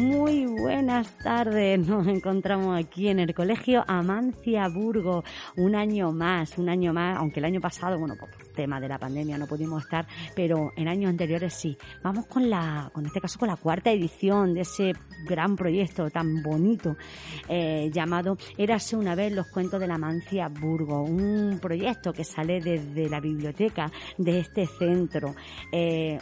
Muy buenas tardes. Nos encontramos aquí en el Colegio Amancia Burgo. Un año más, un año más, aunque el año pasado, bueno, por tema de la pandemia no pudimos estar, pero en años anteriores sí. Vamos con la, con este caso con la cuarta edición de ese gran proyecto tan bonito eh, llamado Érase una vez los cuentos de la Amancia Burgo. Un proyecto que sale desde la biblioteca de este centro. Eh,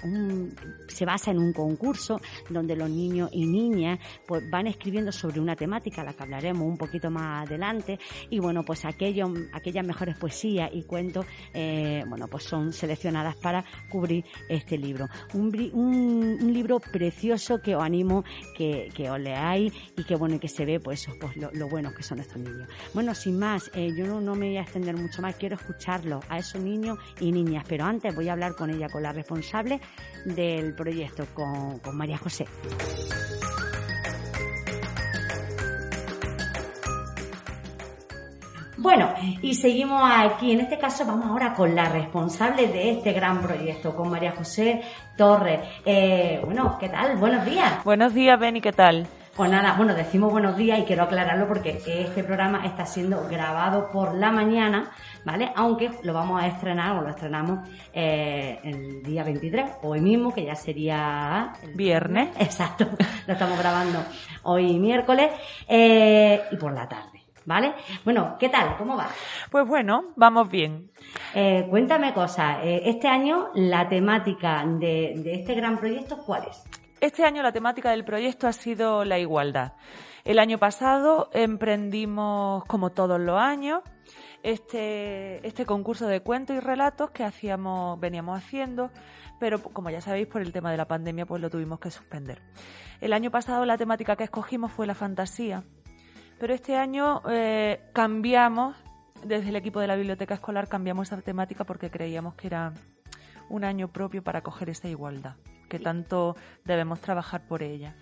se basa en un concurso donde los niños y niñas pues van escribiendo sobre una temática, la que hablaremos un poquito más adelante, y bueno, pues aquellos, aquellas mejores poesías y cuentos, eh, bueno, pues son seleccionadas para cubrir este libro. Un, un, libro precioso que os animo que, que, os leáis y que bueno, que se ve pues, pues lo, lo buenos que son estos niños. Bueno, sin más, eh, yo no, no me voy a extender mucho más, quiero escucharlo a esos niños y niñas, pero antes voy a hablar con ella, con la responsable del proyecto, con, con María José. Bueno, y seguimos aquí. En este caso vamos ahora con la responsable de este gran proyecto, con María José Torres. Eh, bueno, ¿qué tal? Buenos días. Buenos días, Beni, ¿qué tal? Pues nada, bueno, decimos buenos días y quiero aclararlo porque este programa está siendo grabado por la mañana, ¿vale? Aunque lo vamos a estrenar o lo estrenamos eh, el día 23, hoy mismo, que ya sería... El viernes. Exacto, lo estamos grabando hoy miércoles eh, y por la tarde. ¿Vale? Bueno, ¿qué tal? ¿Cómo va? Pues bueno, vamos bien. Eh, cuéntame cosas. este año la temática de, de este gran proyecto, ¿cuál es? Este año la temática del proyecto ha sido la igualdad. El año pasado emprendimos, como todos los años, este, este concurso de cuentos y relatos que hacíamos, veníamos haciendo, pero como ya sabéis, por el tema de la pandemia, pues lo tuvimos que suspender. El año pasado la temática que escogimos fue la fantasía, pero este año eh, cambiamos, desde el equipo de la biblioteca escolar cambiamos esa temática porque creíamos que era un año propio para coger esa igualdad que tanto debemos trabajar por ella.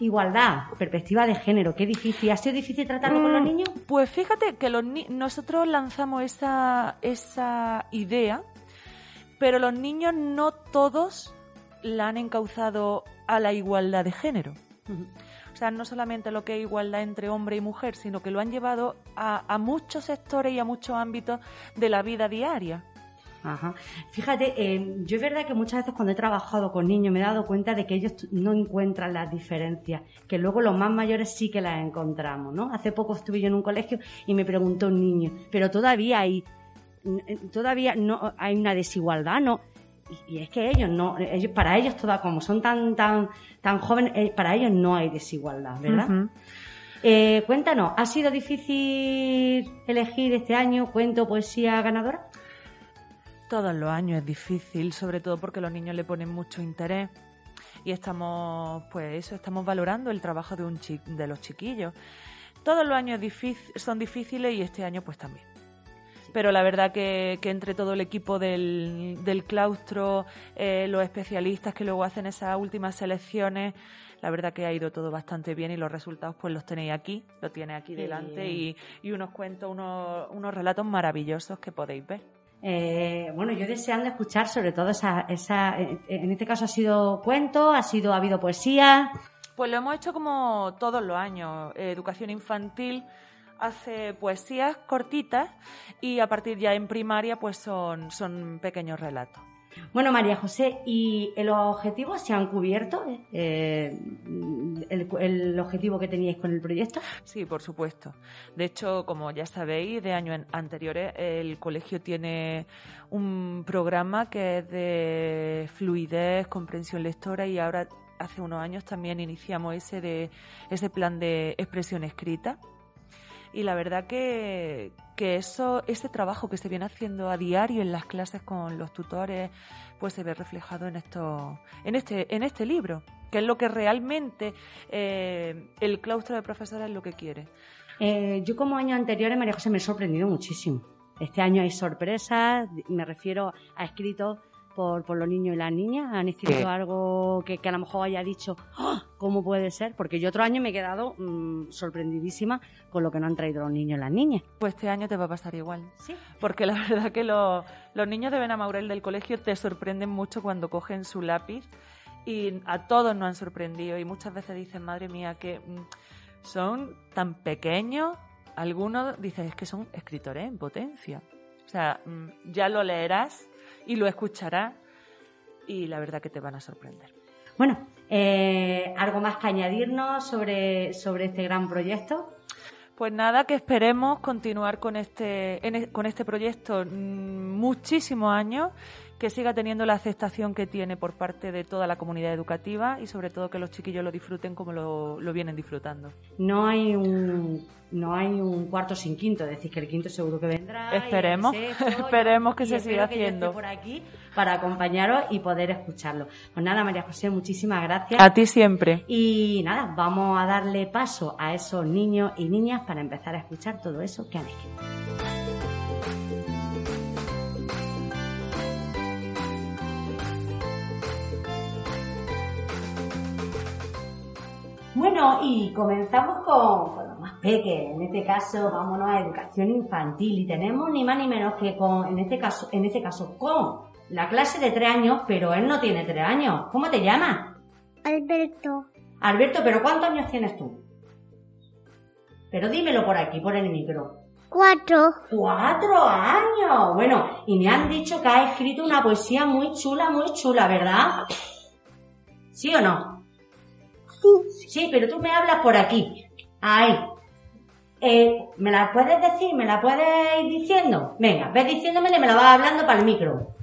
Igualdad, perspectiva de género, qué difícil. ¿Ha sido difícil tratarlo con los mm, niños? Pues fíjate que los nosotros lanzamos esa, esa idea, pero los niños no todos la han encauzado a la igualdad de género. O sea, no solamente lo que es igualdad entre hombre y mujer, sino que lo han llevado a, muchos sectores y a muchos ámbitos de la vida diaria. Ajá. Fíjate, eh, yo es verdad que muchas veces cuando he trabajado con niños me he dado cuenta de que ellos no encuentran las diferencias, que luego los más mayores sí que las encontramos, ¿no? Hace poco estuve yo en un colegio y me preguntó un niño, pero todavía hay, eh, todavía no hay una desigualdad, ¿no? Y, es que ellos no, ellos, para ellos toda, como son tan, tan, tan jóvenes, eh, para ellos no hay desigualdad, ¿verdad? cuéntanos, ¿ha sido difícil elegir este año cuento, poesía ganadora? Todos los años es difícil, sobre todo porque los niños le ponen mucho interés y estamos, pues eso, estamos valorando el trabajo de, un de los chiquillos. Todos los años son difíciles y este año pues también. Pero la verdad que, entre todo el equipo del, claustro, eh, los especialistas que luego hacen esas últimas selecciones, la verdad que ha ido todo bastante bien y los resultados pues los tenéis aquí, lo tiene aquí delante y, unos cuentos, unos, unos relatos maravillosos que podéis ver. Eh, bueno, yo deseando escuchar sobre todo esa, esa, eh, en este caso ha sido cuento, ha sido, ha habido poesía. Pues lo hemos hecho como todos los años. educación infantil hace poesías cortitas y a partir ya en primaria pues son, son pequeños relatos. Bueno, María José, ¿y los objetivos se han cubierto? Eh, el, objetivo que teníais con el proyecto? Sí, por supuesto. De hecho, como ya sabéis, de años anteriores el colegio tiene un programa que es de fluidez, comprensión lectora y ahora hace unos años también iniciamos ese de ese plan de expresión escrita y la verdad que, que eso, ese trabajo que se viene haciendo a diario en las clases con los tutores, pues se ve reflejado en esto, en este, en este libro, que es lo que realmente eh, el claustro de profesores es lo que quiere. Eh, yo como años anteriores, María José, me he sorprendido muchísimo. Este año hay sorpresas, me refiero a escritos por, por, los niños y las niñas? ¿Han escrito algo que, a lo mejor haya dicho, ¡Ah! ¿cómo puede ser? Porque yo otro año me he quedado mm, sorprendidísima con lo que no han traído los niños y las niñas. Pues este año te va a pasar igual. Sí. Porque la verdad que los niños de Benamaurel del colegio te sorprenden mucho cuando cogen su lápiz y a todos nos han sorprendido y muchas veces dicen, madre mía, que mm, son tan pequeños, algunos dicen es que son escritores en potencia. O sea, mm, ya lo leerás y lo escucharás y la verdad que te van a sorprender. Bueno, eh, ¿algo más que añadirnos sobre, sobre este gran proyecto? Pues nada, que esperemos continuar con este, e, con este proyecto mm, muchísimos años, que siga teniendo la aceptación que tiene por parte de toda la comunidad educativa y sobre todo que los chiquillos lo disfruten como lo, lo vienen disfrutando. No hay un no hay un cuarto sin quinto, es decir, que el quinto seguro que vendrá. Esperemos, esperemos que se siga haciendo. por aquí para acompañaros y poder escucharlo. Pues nada, María José, muchísimas gracias. A ti siempre. Y nada, vamos a darle paso a esos niños y niñas para empezar a escuchar todo eso que han escrito. Bueno, y comenzamos con, con los más pequeños. En este caso, vámonos a educación infantil y tenemos ni más ni menos que con, en este caso, en este caso, con la clase de tres años, pero él no tiene tres años. ¿Cómo te llamas? Alberto. Alberto, pero ¿cuántos años tienes tú? Pero dímelo por aquí, por el micro. Cuatro. ¡Cuatro años! Bueno, y me han dicho que has escrito una poesía muy chula, muy chula, ¿verdad? ¿Sí o no? Sí. Pero tú me hablas por aquí. Ahí. Eh, ¿Me la puedes decir? ¿Me la puedes ir diciendo? Venga, ves diciéndome y me la vas hablando para el micro.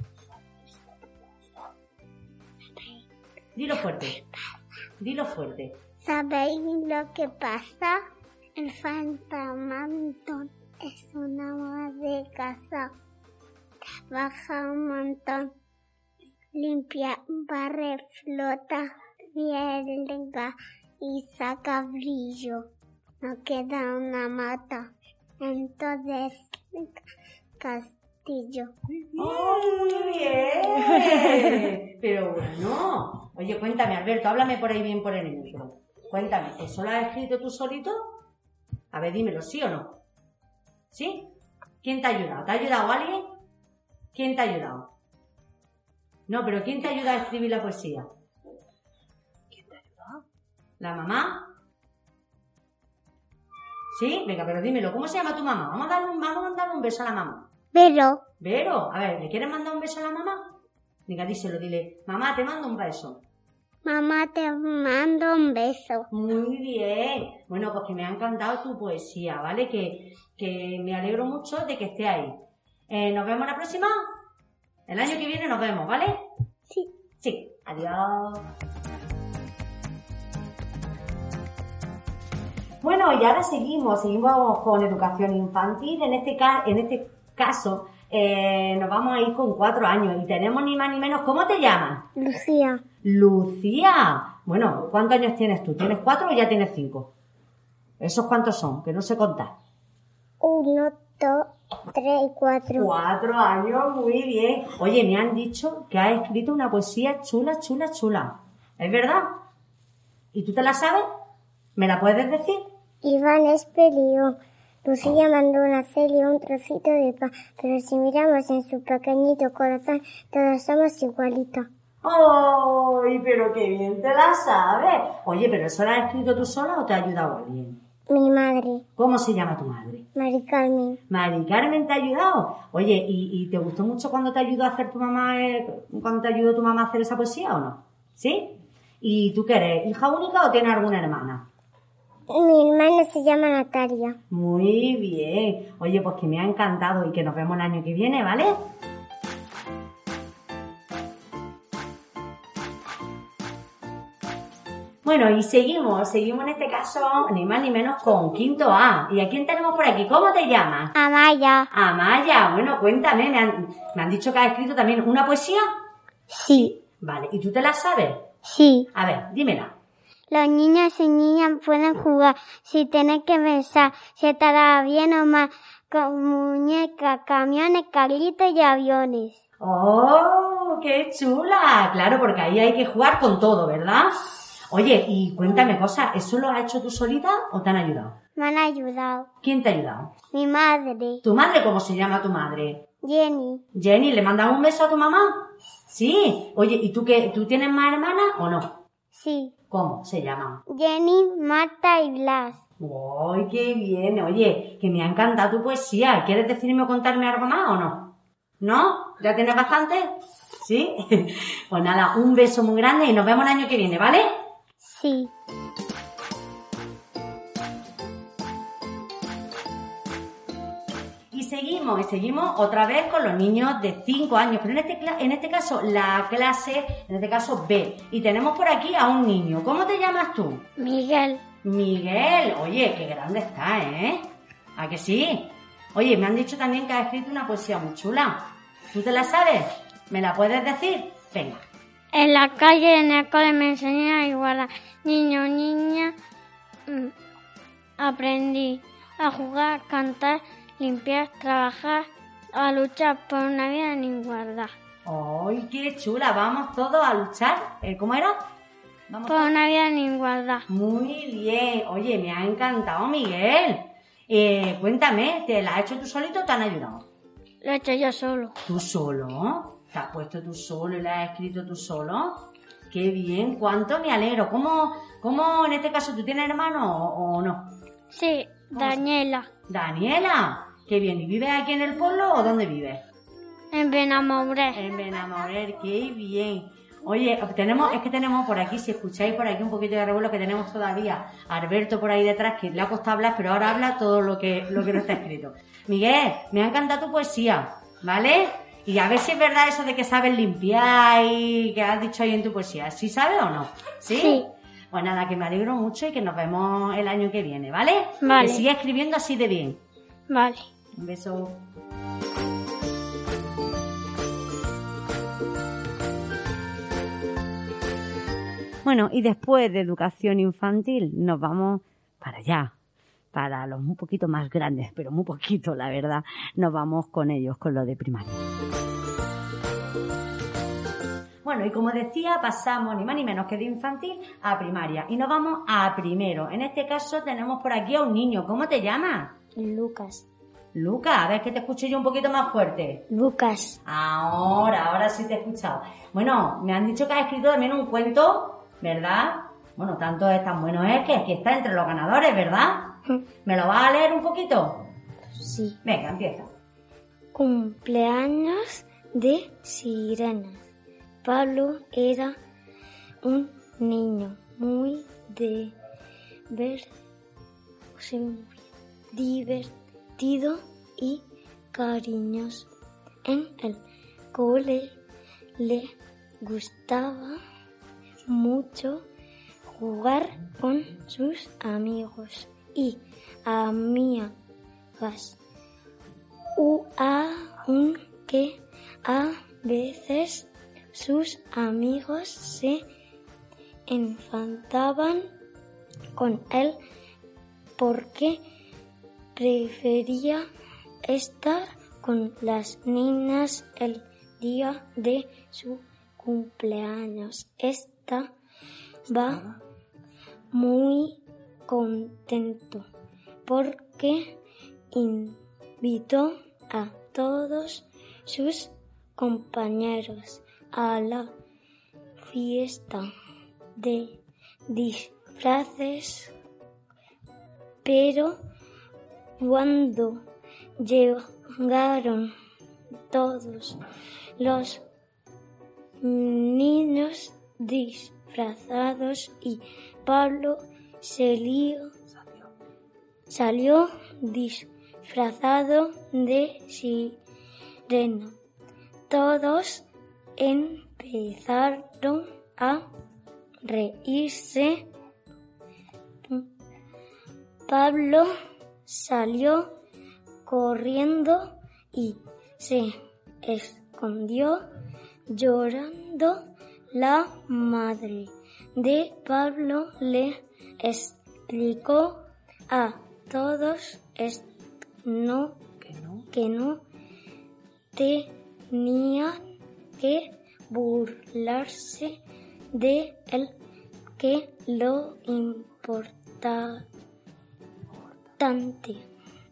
Dilo fuerte. Dilo fuerte. ¿Sabéis lo que pasa? El fantasmantón es una ama de casa. Trabaja un montón. Limpia, barre, flota, riega y saca brillo. No queda una mata. Entonces, castillo. ¡Oh, muy bien! Pero bueno, oye, cuéntame, Alberto, háblame por ahí bien por el micro. Cuéntame, ¿eso lo has escrito tú solito? A ver, dímelo, ¿sí o no? ¿Sí? ¿Quién te ha ayudado? ¿Te ha ayudado alguien? ¿Quién te ha ayudado? No, pero ¿quién te ayuda a escribir la poesía? ¿La mamá? ¿Sí? Venga, pero dímelo, ¿cómo se llama tu mamá? Vamos a darle un, vamos a darle un beso a la mamá. Pero, Vero, a ver, ¿le quieres mandar un beso a la mamá? Venga, díselo, dile, mamá, te mando un beso. mamá, te mando un beso. Muy bien. Bueno, pues que me ha encantado tu poesía, ¿vale? Que, que me alegro mucho de que esté ahí. Eh, ¿Nos vemos la próxima? El año que viene nos vemos, ¿vale? Sí. Sí. Adiós. Bueno, y ahora seguimos, seguimos con educación infantil. En este, ca- en este caso, eh, nos vamos a ir con cuatro años y tenemos ni más ni menos. ¿Cómo te llamas? Lucía, Lucía. Bueno, ¿cuántos años tienes tú? ¿Tienes cuatro o ya tienes cinco? ¿Esos cuántos son? Que no sé contar. uno, dos, tres y cuatro. Cuatro años, muy bien. Oye, me han dicho que has escrito una poesía chula, chula, chula. ¿Es verdad? ¿Y tú te la sabes? ¿Me la puedes decir? Iván es peligro. Lucía mandó una Celia un trocito de pan, pero si miramos en su pequeñito corazón, todos somos igualitos. ¡Ay, pero qué bien te la sabes! Oye, ¿pero eso la has escrito tú sola o te ha ayudado alguien? Mi madre, ¿Cómo se llama tu madre? Mari Carmen, Mari Carmen te ha ayudado. Oye, ¿y, y te gustó mucho cuando te ayudó a hacer tu mamá, eh, cuando te ayudó tu mamá a hacer esa poesía o no? ¿Sí? ¿Y tú qué eres? ¿Hija única o tienes alguna hermana? Mi hermana se llama Natalia. Muy bien. Oye, pues que me ha encantado y que nos vemos el año que viene, ¿vale? Bueno, y seguimos, seguimos en este caso, ni más ni menos con quinto A. ¿Y a quién tenemos por aquí? ¿Cómo te llamas? Amaya. Amaya, bueno, cuéntame, me han, me han dicho que has escrito también una poesía. Sí, Vale, ¿y tú te la sabes? sí. A ver, dímela. Los niños y niñas pueden jugar si tienen que pensar si estará bien o mal con muñecas, camiones, carritos y aviones. ¡Oh, qué chula! Claro, porque ahí hay que jugar con todo, ¿verdad? Oye, y cuéntame cosa, ¿eso lo has hecho tú solita o te han ayudado? Me han ayudado. ¿Quién te ha ayudado? Mi madre, ¿Tu madre cómo se llama tu madre? Jenny. Jenny, ¿le mandas un beso a tu mamá? Sí. Oye, ¿y tú qué? ¿Tú tienes más hermanas o no? Sí. ¿Cómo se llaman? Jenny, Marta y Blas. ¡Ay, qué bien! Oye, que me ha encantado tu poesía. ¿Quieres decirme o contarme algo más o no? ¿No? ¿Ya tienes bastante? ¿Sí? Pues nada, un beso muy grande y nos vemos el año que viene, ¿vale? Sí. Seguimos, y seguimos otra vez con los niños de 5 años, pero en este, en este caso la clase, en este caso B. Y tenemos por aquí a un niño. ¿Cómo te llamas tú? Miguel. Miguel, oye, qué grande está, ¿eh? ¿A que sí? Oye, me han dicho también que has escrito una poesía muy chula. ¿Tú te la sabes? ¿Me la puedes decir? Venga. En la calle, en el cole me enseñan a igualar. Niño, niña, mm, aprendí a jugar, cantar, limpiar, trabajar, a luchar por una vida en igualdad. ¡Ay, qué chula! Vamos todos a luchar. ¿Eh, ¿Cómo era? Vamos Por una vida en igualdad. Muy bien. Oye, me ha encantado, Miguel. Eh, cuéntame, ¿te la has hecho tú solito o te han ayudado? Lo he hecho yo solo. ¿Tú solo? ¿Te has puesto tú solo y la has escrito tú solo? Qué bien, cuánto me alegro. ¿Cómo, cómo en este caso tú tienes hermano o, o no? Sí, Daniela, Daniela, qué bien. ¿Y vives aquí en el pueblo o dónde vives? en Benamoré. En Benamorer, qué bien. Oye, tenemos, es que tenemos por aquí, si escucháis por aquí un poquito de revuelo que tenemos todavía, a Alberto por ahí detrás, que le ha costado hablar, pero ahora habla todo lo que, lo que no está escrito. Miguel, me ha encantado tu poesía, ¿vale? Y a ver si es verdad eso de que sabes limpiar y que has dicho ahí en tu poesía. ¿Sí sabes o no? ¿Sí? Sí. Pues nada, que me alegro mucho y que nos vemos el año que viene, ¿vale? Vale. Que siga escribiendo así de bien. Vale. Un beso. Bueno, y después de educación infantil nos vamos para allá, para los un poquito más grandes, pero muy poquito, la verdad. Nos vamos con ellos, con lo de primaria. Bueno, y como decía, pasamos ni más ni menos que de infantil a primaria. Y nos vamos a primero. En este caso tenemos por aquí a un niño. ¿Cómo te llamas? Lucas. Luca, a ver que te escuche yo un poquito más fuerte. Lucas. Ahora, ahora sí te he escuchado. Bueno, me han dicho que has escrito también un cuento, ¿verdad? Bueno, tanto es tan bueno es que aquí está entre los ganadores, ¿verdad? ¿Me lo vas a leer un poquito? Sí. Venga, empieza. Cumpleaños de sirenas. Pablo era un niño muy de ver, muy y cariñoso. En el cole le gustaba mucho jugar con sus amigos y amigas. Aunque a veces sus amigos se enfadaban con él porque prefería estar con las niñas el día de su cumpleaños. Estaba muy contento porque invitó a todos sus compañeros a la fiesta de disfraces, pero cuando llegaron todos los niños disfrazados y Pablo salió, salió disfrazado de sirena. Todos empezaron a reírse. Pablo salió corriendo y se escondió llorando. La madre de Pablo le explicó a todos no, Que no. que no tenían que burlarse de él, que lo importa,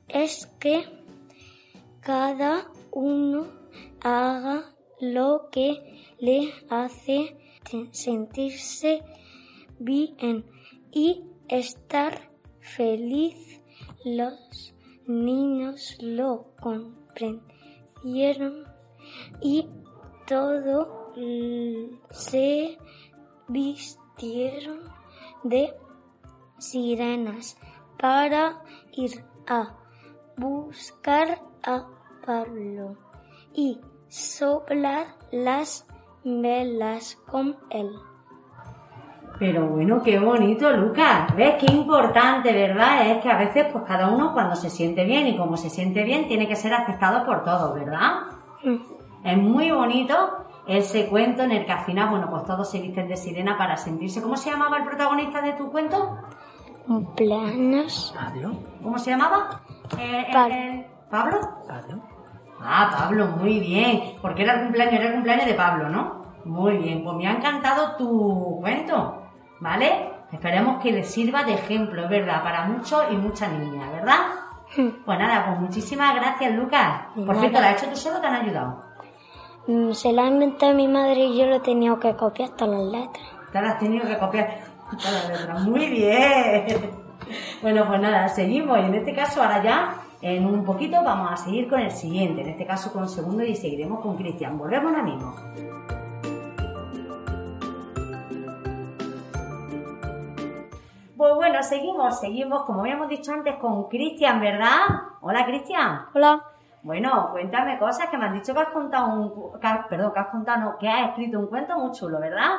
es que cada uno haga lo que le hace sentirse bien y estar feliz. Los niños lo comprendieron y todo se vistieron de sirenas para ir a buscar a Pablo y soplar las velas con él. Pero bueno, qué bonito, Lucas. ¿Ves qué importante, verdad? Es que a veces, pues cada uno cuando se siente bien y como se siente bien, tiene que ser aceptado por todos, ¿verdad? Mm. Es muy bonito ese cuento en el que al final, bueno, pues todos se visten de sirena para sentirse. ¿Cómo se llamaba el protagonista de tu cuento? Planos. Pablo. ¿Cómo se llamaba? Eh, Pablo. el- ¿Pablo? Pablo. Ah, Pablo, muy bien. Porque era el cumpleaños, era el cumpleaños de Pablo, ¿no? Muy bien, pues me ha encantado tu cuento, ¿vale? Esperemos que les sirva de ejemplo, es verdad, para muchos y muchas niñas, ¿verdad? Pues nada, pues muchísimas gracias, Lucas. Por Nada. cierto, ¿la has hecho tú solo o te han ayudado? Mm, Se la ha inventado mi madre y yo lo he tenido que copiar hasta las letras. Te la has tenido que copiar Muy bien. Bueno, pues nada, seguimos. Y en este caso, ahora ya, en un poquito, vamos a seguir con el siguiente. En este caso, con el segundo, y seguiremos con Cristian. Volvemos ahora mismo. Pues bueno, seguimos, seguimos, como habíamos dicho antes, con Cristian, ¿verdad? Hola, Cristian. Hola. Bueno, cuéntame cosas que me han dicho que has contado un... que has- perdón, que has contado, no, que has escrito un cuento muy chulo, ¿verdad?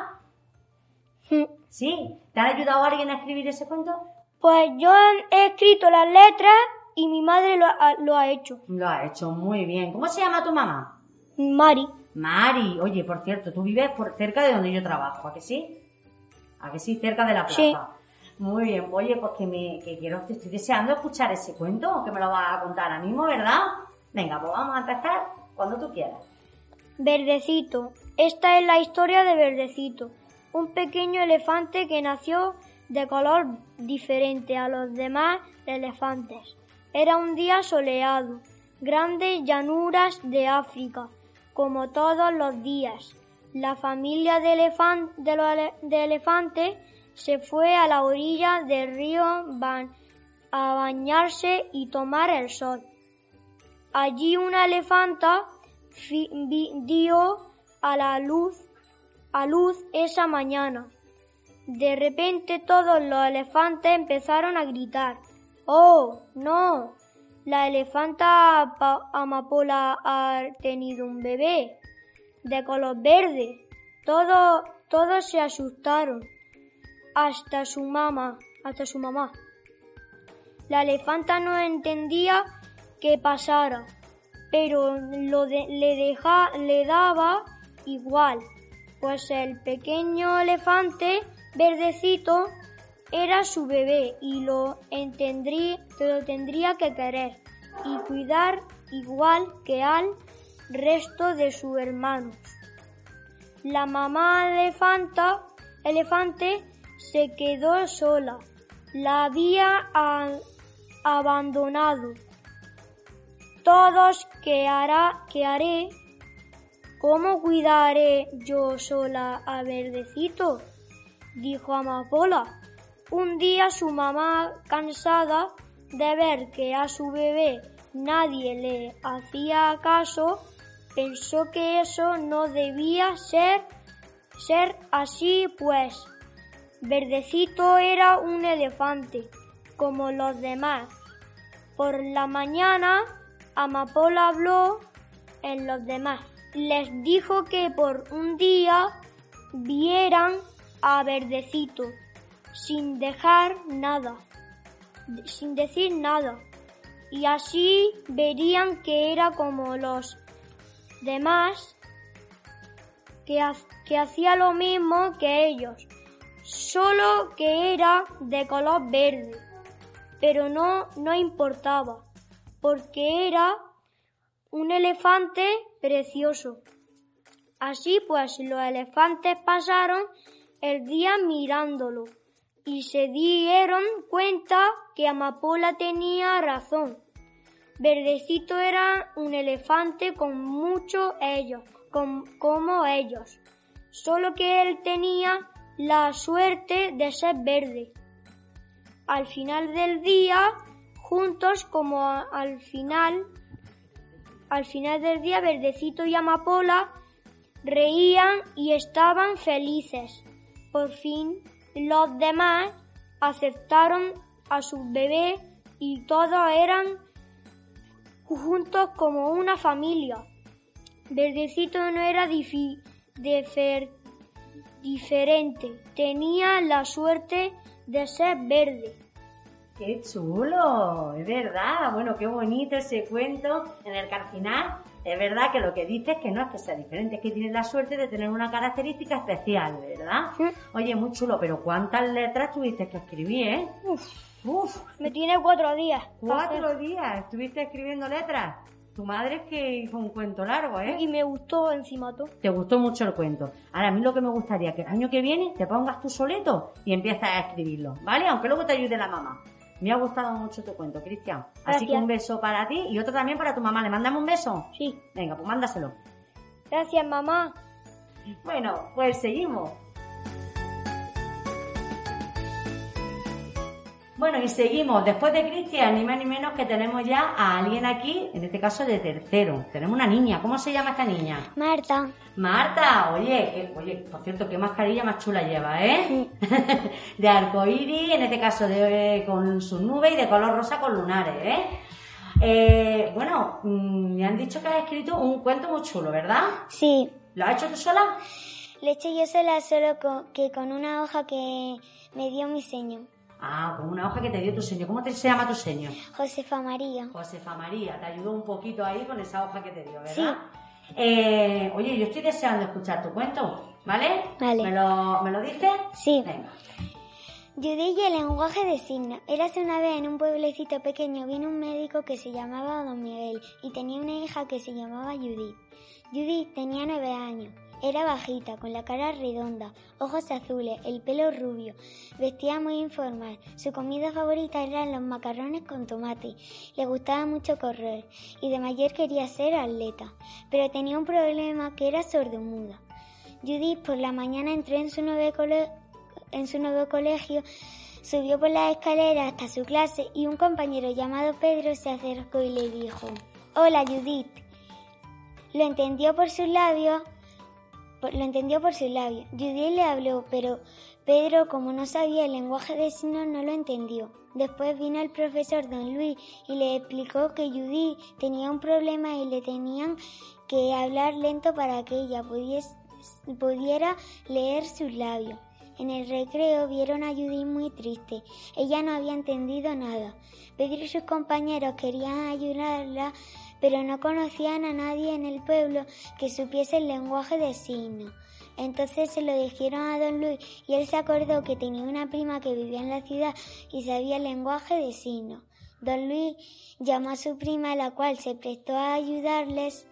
Sí. ¿Te ha ayudado alguien a escribir ese cuento? Pues yo he escrito las letras y mi madre lo ha, lo ha hecho. Lo ha hecho muy bien. ¿Cómo se llama tu mamá? Mari. Mari. Oye, por cierto, tú vives por cerca de donde yo trabajo, ¿a que sí? ¿A que sí? Cerca de la plaza. Sí. Muy bien. Oye, pues que me que quiero, te estoy deseando escuchar ese cuento, que me lo vas a contar ahora mismo, ¿verdad? Venga, pues vamos a empezar cuando tú quieras. Verdecito. Esta es la historia de Verdecito, un pequeño elefante que nació de color diferente a los demás elefantes. Era un día soleado, grandes llanuras de África, como todos los días. La familia de, elefantes se fue a la orilla del río Ban a bañarse y tomar el sol. Allí una elefanta dio a la luz a luz esa mañana. De repente todos los elefantes empezaron a gritar. ¡Oh, no! La elefanta amapola ha tenido un bebé de color verde. Todos, todos se asustaron. Hasta su mamá, hasta su mamá. La elefanta no entendía qué pasara, pero le, le daba igual, pues el pequeño elefante verdecito era su bebé y lo, lo tendría que querer y cuidar igual que al resto de sus hermanos. La mamá elefanta, elefante se quedó sola. La había abandonado. Todos que hará, que haré, ¿cómo cuidaré yo sola a Verdecito? dijo Amapola. Un día su mamá, cansada de ver que a su bebé nadie le hacía caso, pensó que eso no debía ser, ser así, pues Verdecito era un elefante, como los demás. Por la mañana, Amapola habló en los demás. Les dijo que por un día vieran a Verdecito sin dejar nada, sin decir nada. Y así verían que era como los demás, que, ha- que hacía lo mismo que ellos, solo que era de color verde. Pero no, no importaba, porque era un elefante precioso. Así pues los elefantes pasaron el día mirándolo, y se dieron cuenta que Amapola tenía razón. Verdecito era un elefante con muchos ellos, como ellos, solo que él tenía la suerte de ser verde. Al final del día, juntos como al final, al final del día, Verdecito y Amapola reían y estaban felices. Por fin, los demás aceptaron a su bebé y todos eran juntos como una familia. Verdecito no era diferente, tenía la suerte de ser verde. ¡Qué chulo! Es verdad. Bueno, qué bonito ese cuento en el que al final es verdad que lo que dices es que no es que sea diferente, es que tiene la suerte de tener una característica especial, ¿verdad? Oye, muy chulo, pero ¿cuántas letras tuviste que escribir, eh? Uf, me tiene cuatro días. ¿Cuatro días? ¿Estuviste escribiendo letras? Tu madre es que hizo un cuento largo, ¿eh? Y me gustó encima todo. Te gustó mucho el cuento. Ahora, a mí lo que me gustaría que el año que viene te pongas tú soleto y empiezas a escribirlo, ¿vale? Aunque luego te ayude la mamá. Me ha gustado mucho tu cuento, Cristian. Así que un beso para ti y otro también para tu mamá. ¿Le mandamos un beso? Sí. Venga, pues mándaselo. Gracias, mamá. Bueno, pues seguimos. Bueno, y seguimos. Después de Cristian, ni más ni menos que tenemos ya a alguien aquí, en este caso de tercero. Tenemos una niña. ¿Cómo se llama esta niña? Marta. Marta, oye, oye, por cierto, qué mascarilla más chula lleva, ¿eh? de arcoíris, en este caso de, con su nube y de color rosa con lunares, ¿eh? eh bueno, mm, me han dicho que has escrito un cuento muy chulo, ¿verdad? Sí. ¿Lo has hecho tú sola? Lo he hecho yo sola, solo que con una hoja que me dio mi seño. Ah, con una hoja que te dio tu señor. ¿Cómo te, se llama tu señor? Josefa María. Josefa María, te ayudó un poquito ahí con esa hoja que te dio, ¿verdad? Sí. Eh, oye, yo estoy deseando escuchar tu cuento, ¿vale? Vale. ¿Me lo, ¿me lo dices? Sí. Venga. Judith y el lenguaje de signos. Érase una vez en un pueblecito pequeño vino un médico que se llamaba Don Miguel y tenía una hija que se llamaba Judith. Judith tenía nueve años. Era bajita, con la cara redonda, ojos azules, el pelo rubio. Vestía muy informal. Su comida favorita eran los macarrones con tomate. Le gustaba mucho correr y de mayor quería ser atleta. Pero tenía un problema que era sordomuda. Judith por la mañana entró en su nuevo, en su nuevo colegio Subió por la escalera hasta su clase y un compañero llamado Pedro se acercó y le dijo, Hola Judith. Lo entendió por sus labios lo entendió por su labio. Judith le habló, pero Pedro, como no sabía el lenguaje de signos, no lo entendió. Después vino el profesor don Luis y le explicó que Judith tenía un problema y le tenían que hablar lento para que ella pudiera leer sus labios. En el recreo vieron a Judith muy triste. Ella no había entendido nada. Pedro y sus compañeros querían ayudarla pero no conocían a nadie en el pueblo que supiese el lenguaje de signos. Entonces se lo dijeron a don Luis y él se acordó que tenía una prima que vivía en la ciudad y sabía el lenguaje de signos. Don Luis llamó a su prima, la cual se prestó a ayudarles.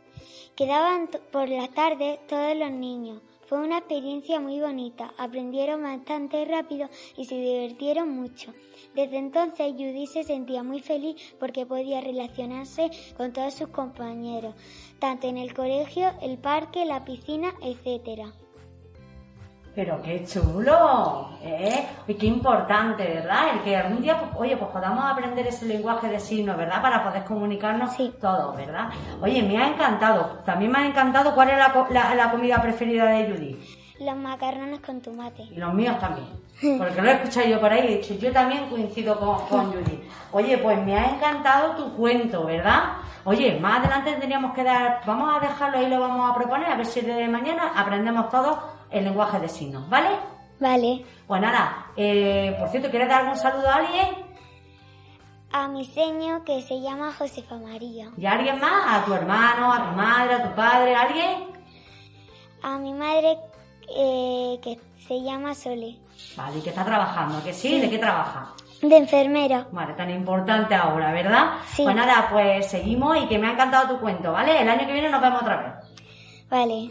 Quedaban por la tarde todos los niños. Fue una experiencia muy bonita, aprendieron bastante rápido y se divirtieron mucho. Desde entonces Judy se sentía muy feliz porque podía relacionarse con todos sus compañeros, tanto en el colegio, el parque, la piscina, etc. Pero qué chulo, ¿eh? Y qué importante, ¿verdad? El que algún día, pues, oye, pues podamos aprender ese lenguaje de signos, ¿verdad? Para poder comunicarnos sí. todos, ¿verdad? Oye, me ha encantado. También me ha encantado cuál es la, la comida preferida de Judy. Los macarrones con tomate. Y los míos también. Porque lo he escuchado yo por ahí y he dicho, yo también coincido con, con Judy. Oye, pues me ha encantado tu cuento, ¿verdad? Oye, más adelante tendríamos que dar, vamos a dejarlo ahí, lo vamos a proponer, a ver si de mañana aprendemos todos el lenguaje de signos, ¿vale? Vale. Pues nada, eh, por cierto, ¿quieres dar algún saludo a alguien? A mi seño que se llama Josefa María. ¿Y a alguien más? ¿A tu hermano, a tu madre, a tu padre, a alguien? A mi madre eh, que se llama Sole. Vale, y que está trabajando, ¿que sí? ¿De qué trabaja? De enfermera. Vale, tan importante ahora, ¿verdad? Sí. Pues nada, pues seguimos y que me ha encantado tu cuento, ¿vale? El año que viene nos vemos otra vez. Vale.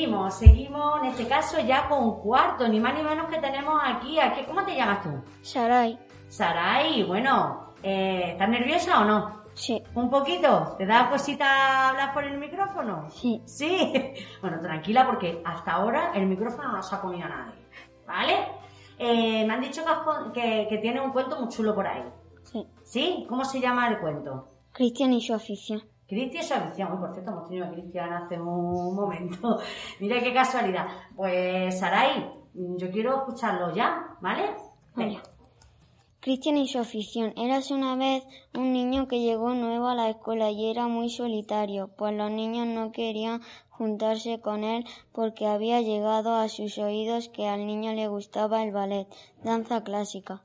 Seguimos, seguimos en este caso ya con cuarto, ni más ni menos que tenemos aquí. aquí ¿Cómo te llamas tú? Sarai. Sarai, bueno, eh, ¿estás nerviosa o no? Sí. ¿Un poquito? ¿Te da cosita hablar por el micrófono? Sí. Sí. Bueno, tranquila porque hasta ahora el micrófono no se ha comido a nadie. ¿Vale? Eh, me han dicho que, que, que tiene un cuento muy chulo por ahí. Sí. ¿Sí? ¿Cómo se llama el cuento? Cristian y su afición. Afición. Uy, por cierto, hemos tenido a Cristian hace un momento. Mira qué casualidad. Pues, Sarai, yo quiero escucharlo ya, ¿vale? Venga. Cristian y su afición. Érase una vez un niño que llegó nuevo a la escuela y era muy solitario, pues los niños no querían juntarse con él porque había llegado a sus oídos que al niño le gustaba el ballet, danza clásica.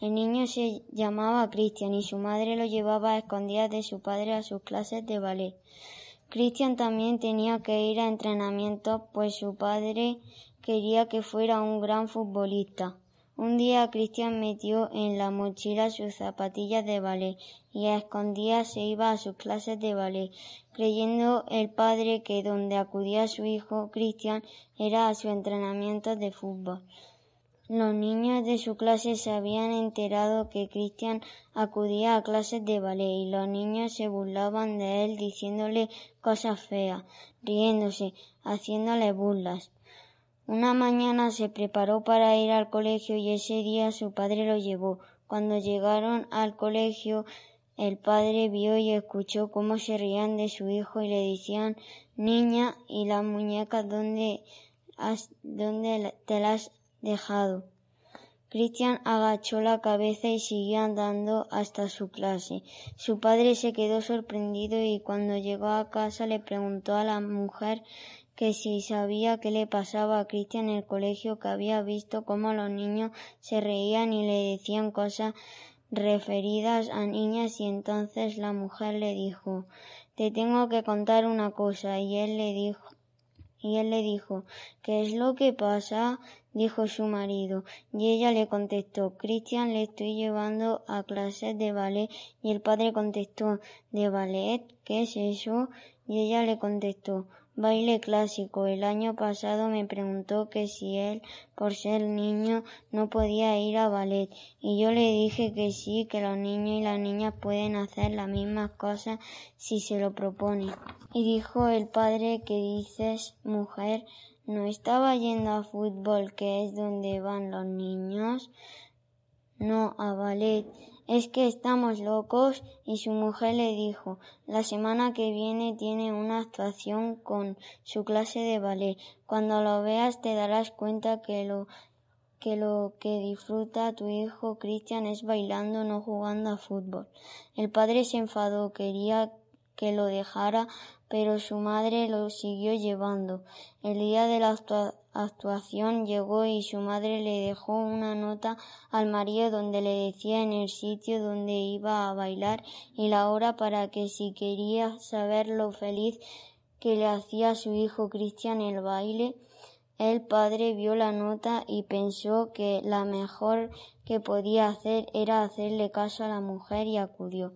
El niño se llamaba Cristian y su madre lo llevaba a escondidas de su padre a sus clases de ballet. Cristian también tenía que ir a entrenamiento, pues su padre quería que fuera un gran futbolista. Un día Cristian metió en la mochila sus zapatillas de ballet y a escondidas se iba a sus clases de ballet, creyendo el padre que donde acudía su hijo Cristian era a su entrenamiento de fútbol. Los niños de su clase se habían enterado que Cristian acudía a clases de ballet y los niños se burlaban de él diciéndole cosas feas, riéndose, haciéndole burlas. Una mañana se preparó para ir al colegio y ese día su padre lo llevó. Cuando llegaron al colegio, el padre vio y escuchó cómo se reían de su hijo y le decían niña y las muñecas dónde dónde te las dejado. Cristian agachó la cabeza y siguió andando hasta su clase. Su padre se quedó sorprendido y cuando llegó a casa le preguntó a la mujer que si sabía qué le pasaba a Cristian en el colegio, que había visto cómo los niños se reían y le decían cosas referidas a niñas y entonces la mujer le dijo te tengo que contar una cosa y él le dijo y él le dijo ¿Qué es lo que pasa? dijo su marido, y ella le contestó Cristian le estoy llevando a clases de ballet y el padre contestó ¿De ballet? ¿Qué es eso? y ella le contestó Baile clásico. El año pasado me preguntó que si él, por ser niño, no podía ir a ballet. Y yo le dije que sí, que los niños y las niñas pueden hacer las mismas cosas si se lo proponen. Y dijo el padre que dices, mujer, ¿no estaba yendo a fútbol, que es donde van los niños? No, a ballet. Es que estamos locos y su mujer le dijo, la semana que viene tiene una actuación con su clase de ballet. Cuando lo veas te darás cuenta que lo que lo que disfruta tu hijo Cristian es bailando, no jugando a fútbol. El padre se enfadó, quería que lo dejara, pero su madre lo siguió llevando. El día de la actua actuación llegó y su madre le dejó una nota al marido donde le decía en el sitio donde iba a bailar y la hora para que si quería saber lo feliz que le hacía a su hijo Cristian el baile, el padre vio la nota y pensó que la mejor que podía hacer era hacerle caso a la mujer y acudió.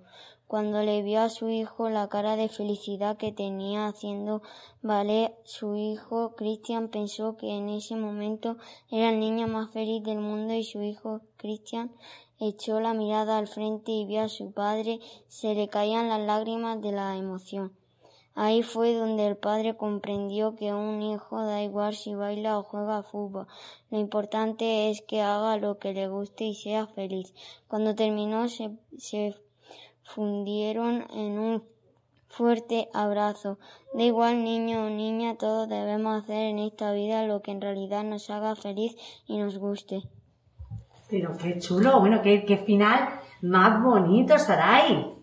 Cuando le vio a su hijo la cara de felicidad que tenía haciendo ballet, su hijo Cristian pensó que en ese momento era el niño más feliz del mundo y su hijo Cristian echó la mirada al frente y vio a su padre, se le caían las lágrimas de la emoción. Ahí fue donde el padre comprendió que un hijo da igual si baila o juega fútbol. Lo importante es que haga lo que le guste y sea feliz. Cuando terminó se, se fundieron en un fuerte abrazo. Da igual niño o niña, todos debemos hacer en esta vida lo que en realidad nos haga feliz y nos guste. Pero qué chulo, bueno, qué, qué final más bonito, Sarai.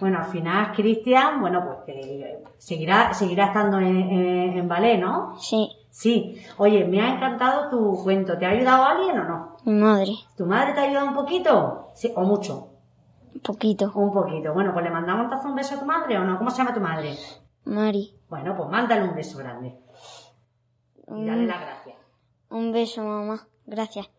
Bueno, al final Cristian, bueno, pues que seguirá, seguirá estando en, en, en, ballet, ¿no? Sí. Sí. Oye, me ha encantado tu cuento. ¿Te ha ayudado alguien o no? Mi madre. ¿Tu madre te ha ayudado un poquito? Sí, o mucho. Un poquito. Un poquito. Bueno, pues le mandamos entonces un beso a tu madre o no? ¿Cómo se llama tu madre? Mari. Bueno, pues mándale un beso grande. Y dale las gracias. Un beso, mamá. Gracias.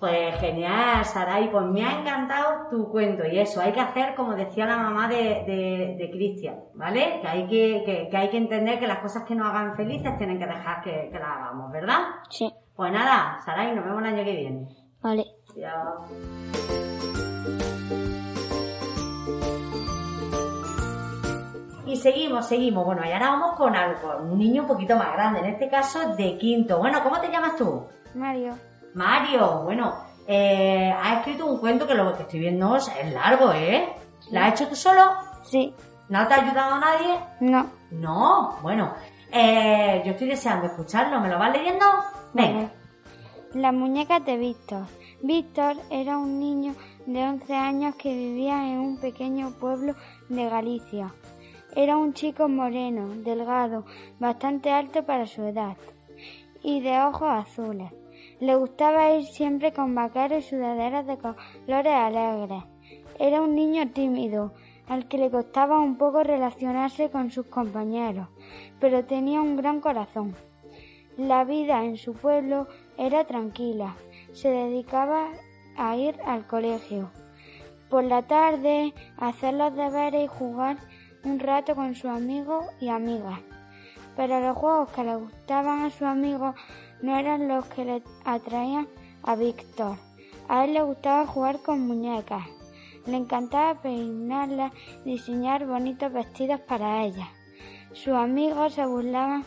Pues genial, Saray, pues me ha encantado tu cuento y eso, hay que hacer como decía la mamá de, de, Cristian, ¿vale? Que hay que, que, hay que entender que las cosas que nos hagan felices tienen que dejar que, que las hagamos, ¿verdad? Sí. Pues nada, Saray, nos vemos el año que viene. Vale. Y seguimos, seguimos. Bueno, y ahora vamos con algo, un niño un poquito más grande, en este caso de quinto. Bueno, ¿cómo te llamas tú? Mario. Mario, bueno, eh, ha escrito un cuento que lo que estoy viendo es largo, ¿eh? ¿Lo has hecho tú solo? Sí. ¿No te ha ayudado nadie? No. No, bueno, eh, yo estoy deseando escucharlo. ¿Me lo vas leyendo? Venga. Las muñecas de Víctor. Víctor era un niño de 11 años que vivía en un pequeño pueblo de Galicia. Era un chico moreno, delgado, bastante alto para su edad y de ojos azules. Le gustaba ir siempre con vaqueros y sudaderas de colores alegres. Era un niño tímido, al que le costaba un poco relacionarse con sus compañeros, pero tenía un gran corazón. La vida en su pueblo era tranquila. Se dedicaba a ir al colegio. Por la tarde, hacer los deberes y jugar un rato con sus amigos y amigas. Pero los juegos que le gustaban a sus amigos no eran los que le atraían a Víctor. A él le gustaba jugar con muñecas. Le encantaba peinarlas, diseñar bonitos vestidos para ellas. Sus amigos se burlaban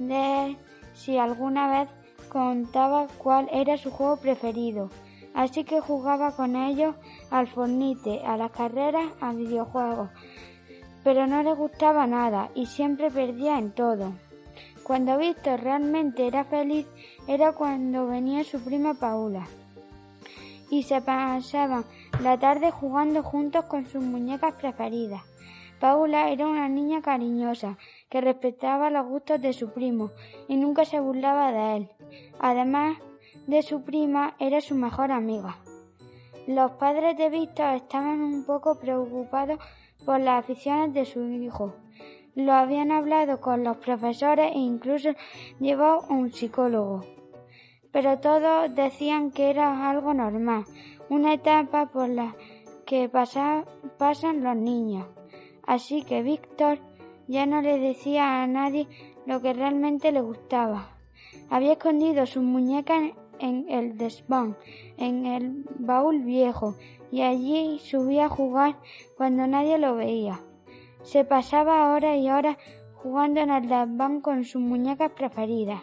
de él si alguna vez contaba cuál era su juego preferido. Así que jugaba con ellos al fornite, a las carreras, a videojuegos. Pero no le gustaba nada y siempre perdía en todo. Cuando Víctor realmente era feliz era cuando venía su prima Paula y se pasaban la tarde jugando juntos con sus muñecas preferidas. Paula era una niña cariñosa que respetaba los gustos de su primo y nunca se burlaba de él. Además de su prima, era su mejor amiga. Los padres de Víctor estaban un poco preocupados por las aficiones de su hijo lo habían hablado con los profesores e incluso llevó un psicólogo. Pero todos decían que era algo normal, una etapa por la que pasan los niños. Así que Víctor ya no le decía a nadie lo que realmente le gustaba. Había escondido su muñeca en el desván, en el baúl viejo, y allí subía a jugar cuando nadie lo veía. Se pasaba horas y horas jugando en el desván con sus muñecas preferidas.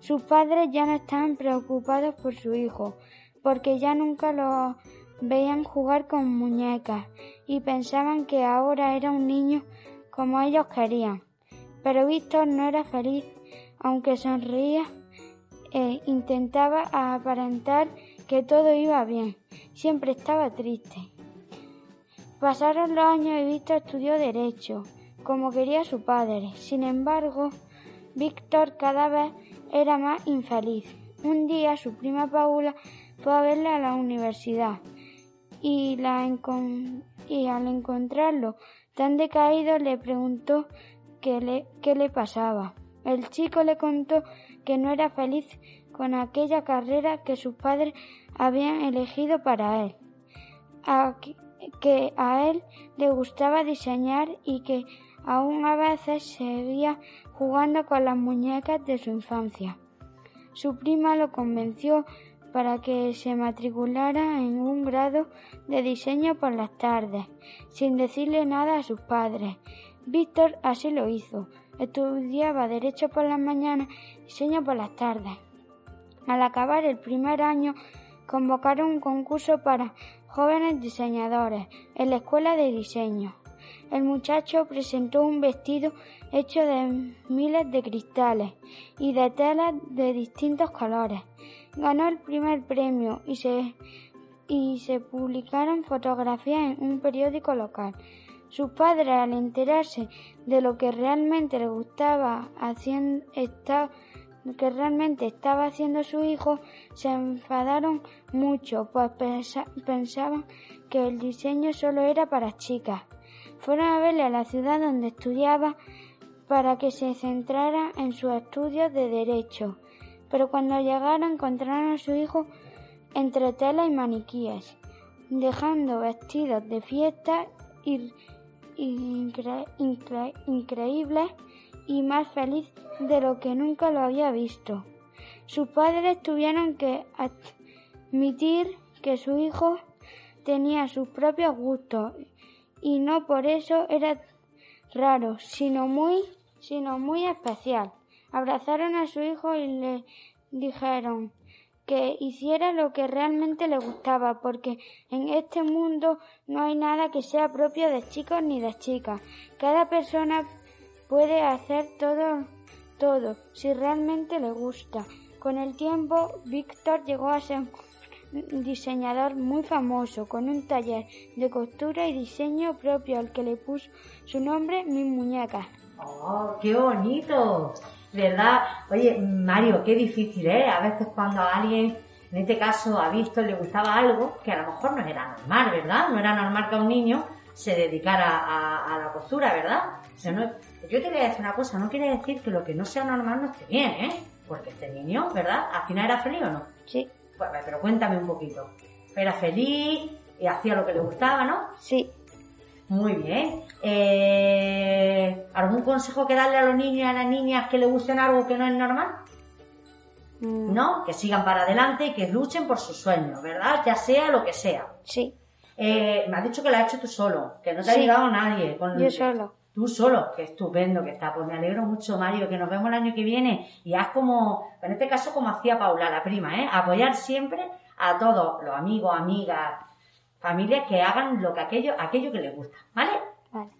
Sus padres ya no estaban preocupados por su hijo, porque ya nunca lo veían jugar con muñecas y pensaban que ahora era un niño como ellos querían. Pero Víctor no era feliz, aunque sonreía e intentaba aparentar que todo iba bien. Siempre estaba triste. Pasaron los años y Víctor estudió Derecho, como quería su padre. Sin embargo, Víctor cada vez era más infeliz. Un día su prima Paula fue a verle a la universidad y, y al encontrarlo tan decaído le preguntó qué le, qué le pasaba. El chico le contó que no era feliz con aquella carrera que sus padres habían elegido para él que a él le gustaba diseñar y que aún a veces seguía jugando con las muñecas de su infancia. Su prima lo convenció para que se matriculara en un grado de diseño por las tardes, sin decirle nada a sus padres. Víctor así lo hizo. Estudiaba derecho por las mañanas, diseño por las tardes. Al acabar el primer año, convocaron un concurso para jóvenes diseñadores en la escuela de diseño. El muchacho presentó un vestido hecho de miles de cristales y de telas de distintos colores. Ganó el primer premio y se, y se publicaron fotografías en un periódico local. Sus padres, al enterarse de lo que realmente le gustaba haciendo, que realmente estaba haciendo su hijo, se enfadaron mucho, pues pensaban que el diseño solo era para chicas. Fueron a verle a la ciudad donde estudiaba para que se centrara en sus estudios de derecho. Pero cuando llegaron encontraron a su hijo entre tela y maniquíes, dejando vestidos de fiesta increíbles y más feliz de lo que nunca lo había visto. Sus padres tuvieron que admitir que su hijo tenía sus propios gustos y no por eso era raro, sino muy, sino muy especial. Abrazaron a su hijo y le dijeron que hiciera lo que realmente le gustaba, porque en este mundo no hay nada que sea propio de chicos ni de chicas. Cada persona puede hacer todo, todo, si realmente le gusta. Con el tiempo, Víctor llegó a ser un diseñador muy famoso, con un taller de costura y diseño propio al que le puso su nombre Mi Muñeca. ¡Oh, qué bonito! ¿Verdad? Oye, Mario, qué difícil, ¿eh? A veces cuando a alguien, en este caso ha visto, le gustaba algo que a lo mejor no era normal, ¿verdad? No era normal que a un niño se dedicara a, la costura, ¿verdad? Yo te voy a decir una cosa, no quiere decir que lo que no sea normal no esté bien, ¿eh? Porque este niño, ¿verdad? ¿Al final era feliz o no? Sí. Pues, pero cuéntame un poquito. Era feliz y hacía lo que le gustaba, ¿no? Sí. Muy bien. Eh, ¿Algún consejo que darle a los niños y a las niñas que le gusten algo que no es normal? Mm. ¿No? Que sigan para adelante y que luchen por sus sueños, ¿verdad? Ya sea lo que sea. Sí. Eh, me has dicho que lo has hecho tú solo, que no te ha ayudado nadie. Con Yo solo. Tú solo, que estupendo que está. Pues me alegro mucho, Mario, que nos vemos el año que viene y haz como, en este caso como hacía Paula, la prima, ¿eh? Apoyar siempre a todos los amigos, amigas, familias que hagan lo que aquello, aquello que les gusta, ¿vale? Vale.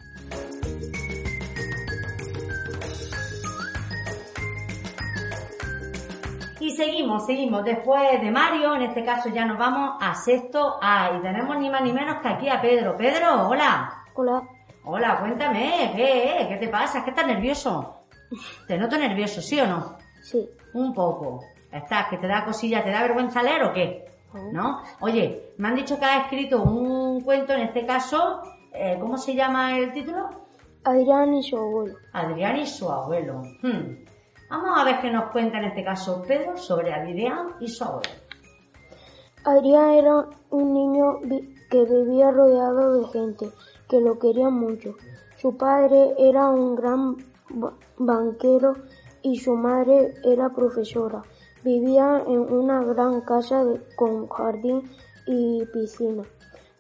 Y seguimos, seguimos. Después de Mario, en este caso ya nos vamos a sexto A. Y tenemos ni más ni menos que aquí a Pedro. Pedro, hola. Hola. Hola, cuéntame, ¿qué, ¿Qué te pasa? ¿Es que estás nervioso? ¿Te noto nervioso, sí o no? Sí. Un poco. ¿Estás? ¿Que te da cosilla, te da vergüenza leer o qué? ¿no? Oye, me han dicho que has escrito un cuento, en este caso, eh, ¿cómo se llama el título? Adrián y su abuelo. Adrián y su abuelo. Hmm. Vamos a ver qué nos cuenta en este caso Pedro sobre Adrián y su abuelo. Adrián era un niño que vivía rodeado de gente que lo quería mucho. Su padre era un gran banquero y su madre era profesora. Vivía en una gran casa con jardín y piscina.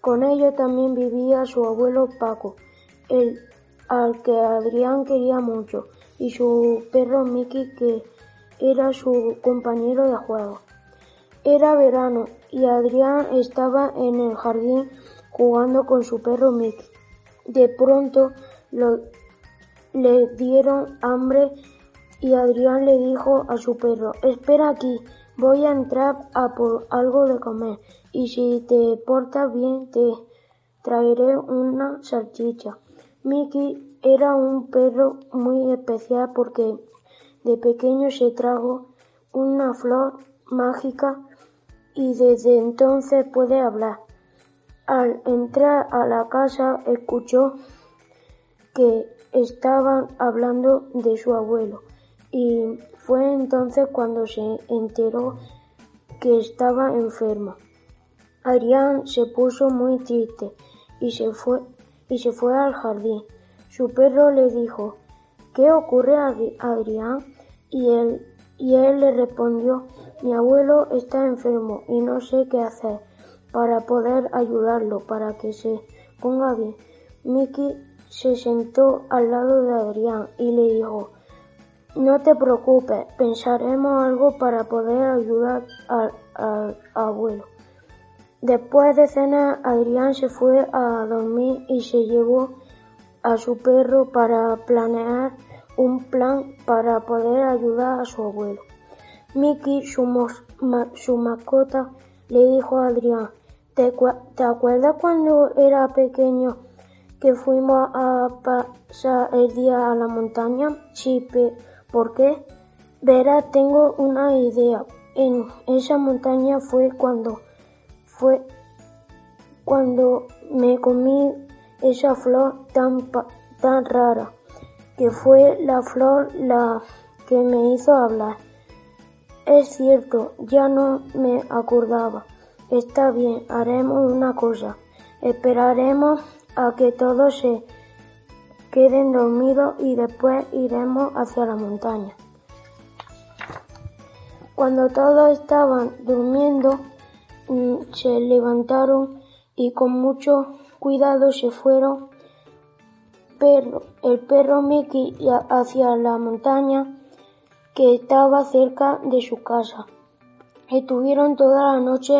Con ellos también vivía su abuelo Paco, al que Adrián quería mucho, y su perro Mickey, que era su compañero de juego. Era verano y Adrián estaba en el jardín jugando con su perro Mickey. De pronto le dieron hambre y Adrián le dijo a su perro, espera aquí, voy a entrar a por algo de comer y si te portas bien te traeré una salchicha. Mickey era un perro muy especial porque de pequeño se trajo una flor mágica y desde entonces puede hablar. Al entrar a la casa escuchó que estaban hablando de su abuelo y fue entonces cuando se enteró que estaba enfermo. Adrián se puso muy triste y se fue, y se fue al jardín. Su perro le dijo, ¿qué ocurre Adrián? Y él, y él le respondió, mi abuelo está enfermo y no sé qué hacer para poder ayudarlo, para que se ponga bien. Mickey se sentó al lado de Adrián y le dijo, no te preocupes, pensaremos algo para poder ayudar al, abuelo. Después de cena, Adrián se fue a dormir y se llevó a su perro para planear un plan para poder ayudar a su abuelo. Mickey, su, su mascota, le dijo a Adrián, ¿te, ¿te acuerdas cuando era pequeño que fuimos a pasar el día a la montaña? Sí, ¿Por qué? Verá, tengo una idea. En esa montaña fue cuando fue cuando me comí esa flor tan tan rara, que fue la flor la que me hizo hablar. Es cierto, ya no me acordaba. Está bien, haremos una cosa. Esperaremos a que todos se queden dormidos y después iremos hacia la montaña. Cuando todos estaban durmiendo, mm, se levantaron y con mucho cuidado se fueron el perro Mickey hacia la montaña que estaba cerca de su casa. Estuvieron toda la noche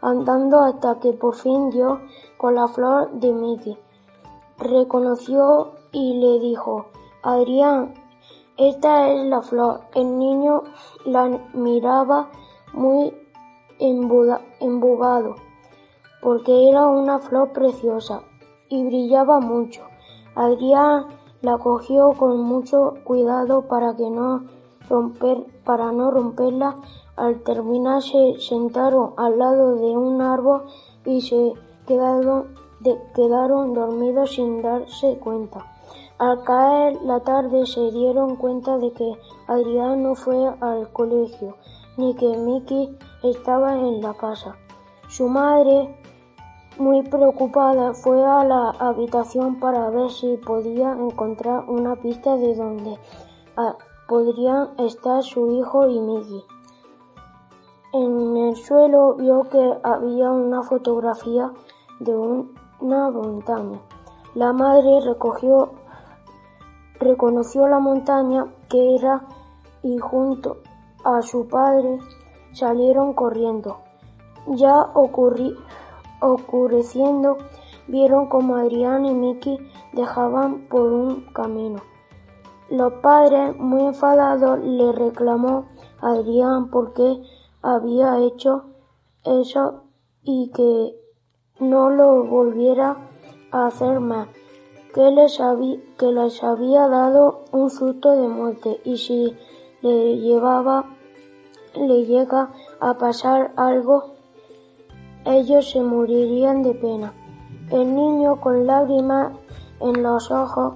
andando hasta que por fin dio con la flor de Mickey. Reconoció y le dijo, Adrián, esta es la flor. El niño la miraba muy embobado, porque era una flor preciosa y brillaba mucho. Adrián la cogió con mucho cuidado para que no romper, para no romperla. Al terminar se sentaron al lado de un árbol y se quedaron, quedaron dormidos sin darse cuenta. Al caer la tarde se dieron cuenta de que Adrián no fue al colegio ni que Mickey estaba en la casa. Su madre, muy preocupada, fue a la habitación para ver si podía encontrar una pista de dónde ah, podrían estar su hijo y Mickey. En el suelo vio que había una fotografía de una montaña. La madre recogió, reconoció la montaña que era y junto a su padre salieron corriendo. Ya ocurreciendo, vieron como Adrián y Mickey dejaban por un camino. Los padres, muy enfadados, le reclamó a Adrián por qué había hecho eso y que no lo volviera a hacer más, que les había, que les había dado un susto de muerte y si le llevaba, le llega a pasar algo, ellos se morirían de pena. El niño con lágrimas en los ojos,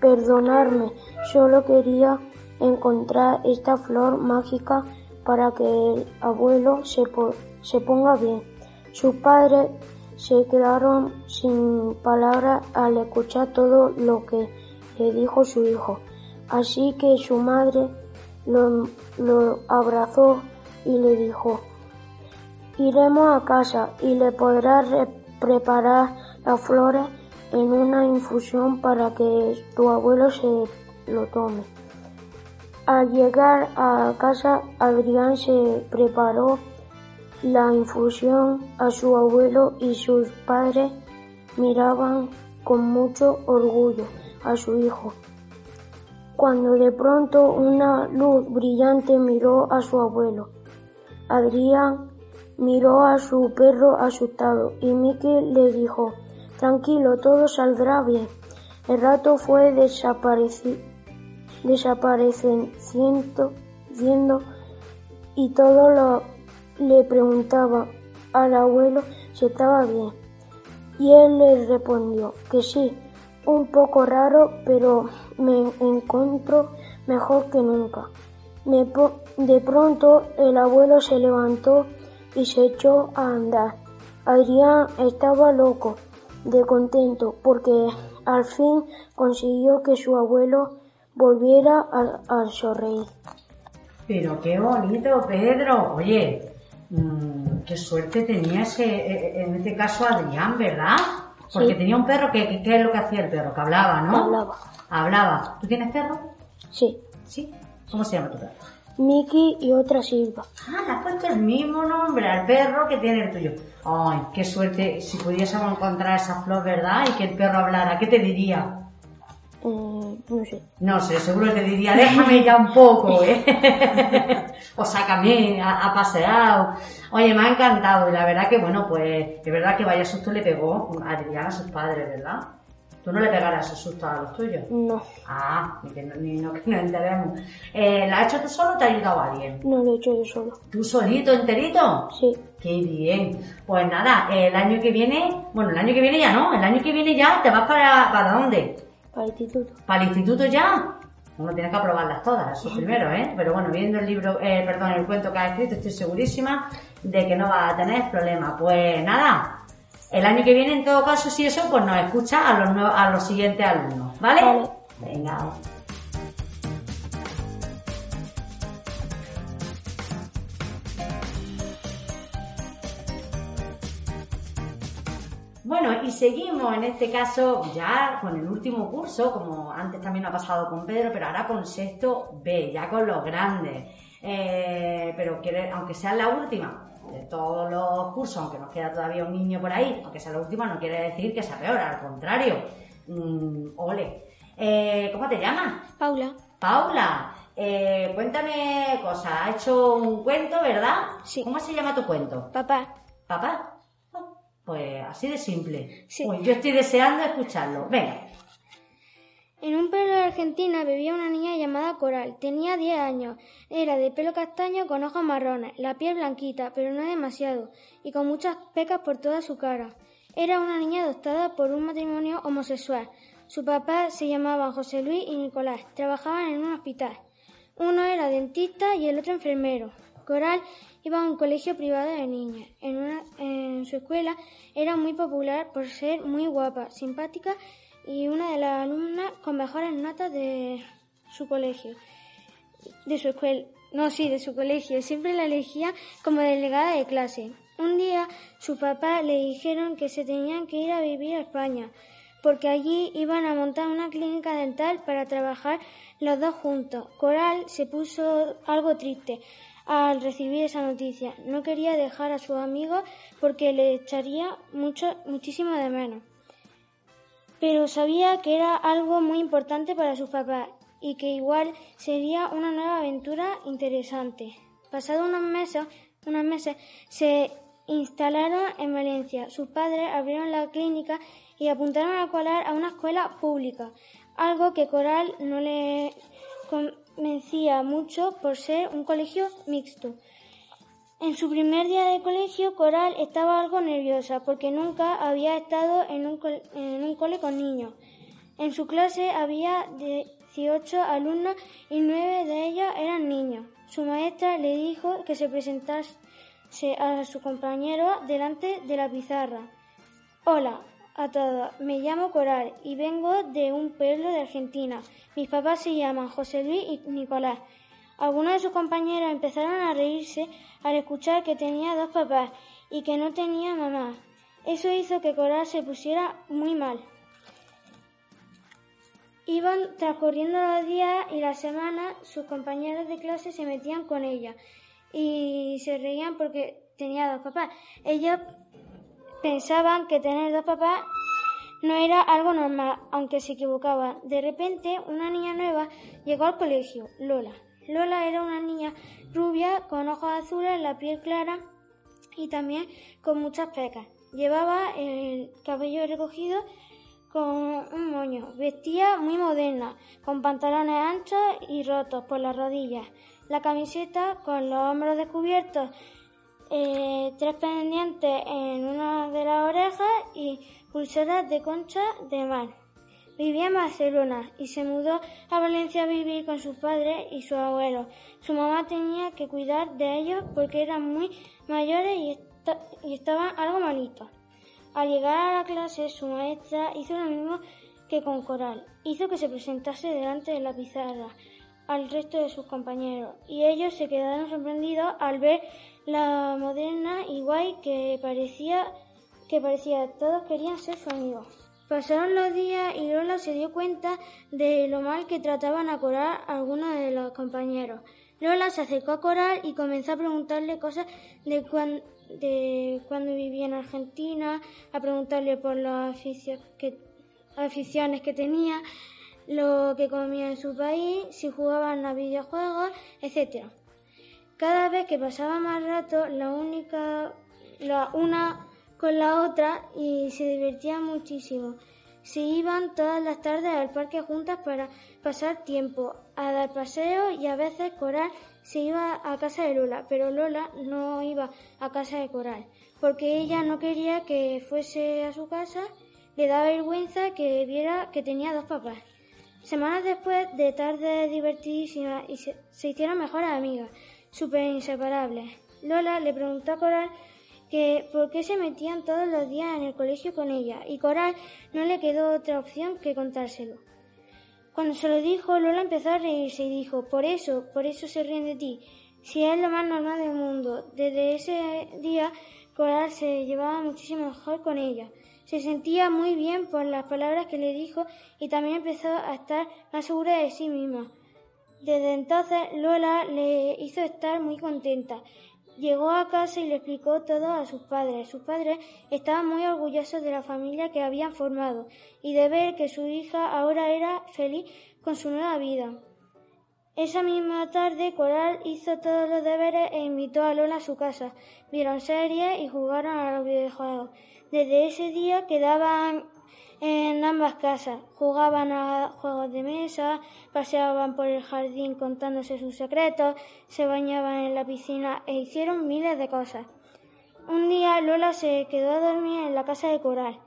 perdonarme, solo quería encontrar esta flor mágica para que el abuelo se, se ponga bien. Sus padres se quedaron sin palabras al escuchar todo lo que le dijo su hijo. Así que su madre lo, abrazó y le dijo, iremos a casa y le podrás preparar las flores en una infusión para que tu abuelo se lo tome. Al llegar a casa, Adrián se preparó la infusión a su abuelo y sus padres miraban con mucho orgullo a su hijo. Cuando de pronto una luz brillante miró a su abuelo. Adrián miró a su perro asustado y Mickey le dijo, tranquilo, todo saldrá bien. El rato fue desapareciendo desapareciendo y todo lo le preguntaba al abuelo si estaba bien. Y él le respondió que sí, un poco raro, pero me encuentro mejor que nunca. de pronto el abuelo se levantó y se echó a andar. Adrián estaba loco de contento porque al fin consiguió que su abuelo volviera al, sonreír. Pero qué bonito, Pedro. Oye, mmm, qué suerte tenía ese, e, e, en este caso Adrián, ¿verdad? Porque tenía un perro que, ¿qué es lo que hacía el perro? Que hablaba, ¿no? Hablaba. Hablaba. ¿Tú tienes perro? Sí. ¿Sí? ¿Cómo se llama tu perro? Mickey y otra Silva. Ah, le has puesto el mismo nombre al perro que tiene el tuyo. Ay, qué suerte si pudiésemos encontrar esa flor, ¿verdad? Y que el perro hablara. ¿Qué te diría? No sé. No sé, seguro te diría, déjame ya un poco, ¿eh? o sácame a, pasear. Oye, me ha encantado y la verdad que, bueno, pues, de verdad que vaya susto le pegó a Adrián a sus padres, ¿verdad? ¿Tú no le pegarás ese susto a los tuyos? No. Ah, ni que no, ni no, que no enteremos. Eh, ¿La has hecho tú solo o te ha ayudado alguien? No, lo he hecho yo solo. ¿Tú solito, enterito? Sí. Qué bien. Pues nada, el año que viene, bueno, el año que viene ya no, el año que viene ya te vas para, ¿para dónde? Para el instituto. ¿Para el instituto ya? Uno tiene que aprobarlas todas, eso primero, ¿eh? Pero bueno, viendo el libro, eh, perdón, el cuento que ha escrito, estoy segurísima de que no va a tener problemas. Pues nada, el año que viene, en todo caso, si eso, pues nos escucha a los, a los siguientes alumnos, ¿vale? Vale. Venga. Bueno, y seguimos en este caso ya con el último curso, como antes también ha pasado con Pedro, pero ahora con sexto B, ya con los grandes. Eh, pero quiere, aunque sea la última de todos los cursos, aunque nos queda todavía un niño por ahí, aunque sea la última, no quiere decir que sea peor, al contrario. Mm, ole. Eh, ¿Cómo te llamas? Paula. Paula, eh, cuéntame cosas. Ha hecho un cuento, ¿verdad? Sí. ¿Cómo se llama tu cuento? Papá. ¿Papá? Pues así de simple. Sí. Pues yo estoy deseando escucharlo. Venga. En un pueblo de Argentina vivía una niña llamada Coral. Tenía 10 años. Era de pelo castaño con ojos marrones, la piel blanquita, pero no demasiado, y con muchas pecas por toda su cara. Era una niña adoptada por un matrimonio homosexual. Su papá se llamaban José Luis y Nicolás. Trabajaban en un hospital. Uno era dentista y el otro enfermero. Coral iba a un colegio privado de niñas. En, una- en su escuela era muy popular por ser muy guapa, simpática y una de las alumnas con mejores notas de su colegio. De su escuela. No, sí, de su colegio. Siempre la elegía como delegada de clase. Un día su papá le dijeron que se tenían que ir a vivir a España, porque allí iban a montar una clínica dental para trabajar los dos juntos. Coral se puso algo triste al recibir esa noticia. No quería dejar a sus amigos porque le echaría mucho, muchísimo de menos. Pero sabía que era algo muy importante para su papá y que igual sería una nueva aventura interesante. Pasado unos meses, unos meses se instalaron en Valencia. Sus padres abrieron la clínica y apuntaron a colar a una escuela pública, algo que Coral no le convencía mucho por ser un colegio mixto. En su primer día de colegio, Coral estaba algo nerviosa porque nunca había estado en un, col- en un cole con niños. En su clase había 18 alumnos y 9 de ellos eran niños. Su maestra le dijo que se presentase a su compañero delante de la pizarra. Hola a todos, me llamo Coral y vengo de un pueblo de Argentina. Mis papás se llaman José Luis y Nicolás. Algunos de sus compañeros empezaron a reírse al escuchar que tenía dos papás y que no tenía mamá. Eso hizo que Coral se pusiera muy mal. Iban transcurriendo los días y las semanas, sus compañeros de clase se metían con ella y se reían porque tenía dos papás. Ellos pensaban que tener dos papás no era algo normal, aunque se equivocaban. De repente, una niña nueva llegó al colegio, Lola. Lola era una niña rubia con ojos azules, la piel clara y también con muchas pecas. Llevaba el cabello recogido con un moño. Vestía muy moderna, con pantalones anchos y rotos por las rodillas. La camiseta con los hombros descubiertos, eh, tres pendientes en una de las orejas y pulseras de concha de mar. Vivía en Barcelona y se mudó a Valencia a vivir con sus padres y sus abuelos. Su mamá tenía que cuidar de ellos porque eran muy mayores y, y estaban algo malitos. Al llegar a la clase, su maestra hizo lo mismo que con Coral. Hizo que se presentase delante de la pizarra al resto de sus compañeros y ellos se quedaron sorprendidos al ver la moderna y guay que parecía que parecía todos querían ser su amigo. Pasaron los días y Lola se dio cuenta de lo mal que trataban a Coral algunos de los compañeros. Lola se acercó a Coral y comenzó a preguntarle cosas de, cuan- de cuando vivía en Argentina, a preguntarle por las aficio- que- aficiones que tenía, lo que comía en su país, si jugaban a videojuegos, etc. Cada vez que pasaba más rato, la única, la una con la otra y se divertían muchísimo. Se iban todas las tardes al parque juntas para pasar tiempo, a dar paseos y a veces Coral se iba a casa de Lola, pero Lola no iba a casa de Coral, porque ella no quería que fuese a su casa, le daba vergüenza que viera que tenía dos papás. Semanas después de tardes divertidísimas se hicieron mejores amigas, súper inseparables. Lola le preguntó a Coral que por qué se metían todos los días en el colegio con ella y Coral no le quedó otra opción que contárselo. Cuando se lo dijo, Lola empezó a reírse y dijo, por eso, por eso se ríen de ti, si es lo más normal del mundo. Desde ese día, Coral se llevaba muchísimo mejor con ella. Se sentía muy bien por las palabras que le dijo y también empezó a estar más segura de sí misma. Desde entonces Lola le hizo estar muy contenta. Llegó a casa y le explicó todo a sus padres. Sus padres estaban muy orgullosos de la familia que habían formado y de ver que su hija ahora era feliz con su nueva vida. Esa misma tarde Coral hizo todos los deberes e invitó a Lola a su casa. Vieron series y jugaron a los videojuegos. Desde ese día quedaban en ambas casas, jugaban a juegos de mesa, paseaban por el jardín contándose sus secretos, se bañaban en la piscina e hicieron miles de cosas. Un día Lola se quedó a dormir en la casa de Coral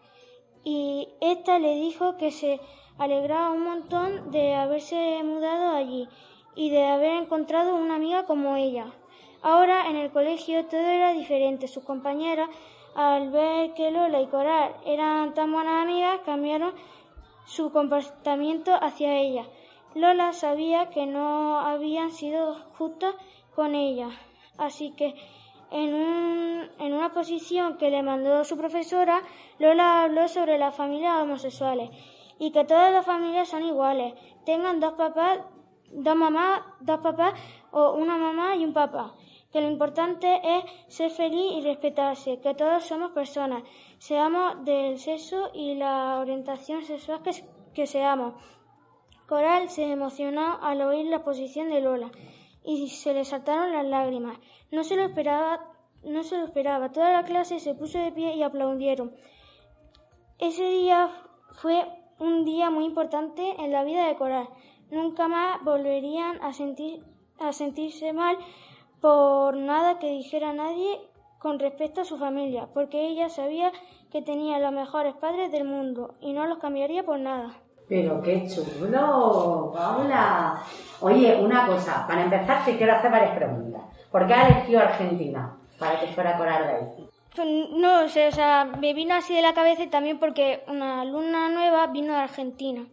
y ésta le dijo que se alegraba un montón de haberse mudado allí y de haber encontrado una amiga como ella. Ahora en el colegio todo era diferente. Sus compañeras al ver que Lola y Coral eran tan buenas amigas, cambiaron su comportamiento hacia ella. Lola sabía que no habían sido justas con ella, así que en, un, en una posición que le mandó su profesora, Lola habló sobre las familias homosexuales y que todas las familias son iguales, tengan dos papás, dos mamás, dos papás o una mamá y un papá que lo importante es ser feliz y respetarse, que todos somos personas, seamos del sexo y la orientación sexual que, seamos. Coral se emocionó al oír la posición de Lola y se le saltaron las lágrimas. No se lo esperaba, no se lo esperaba. Toda la clase se puso de pie y aplaudieron. Ese día fue un día muy importante en la vida de Coral. Nunca más volverían a sentir a sentirse mal por nada que dijera nadie con respecto a su familia, porque ella sabía que tenía los mejores padres del mundo y no los cambiaría por nada. Pero qué chulo, Paula. Oye, una cosa, para empezar te quiero hacer varias preguntas. ¿Por qué ha elegido Argentina para que fuera Coral de ahí? Pues no sé, o sea, me vino así de la cabeza y también porque una alumna nueva vino de Argentina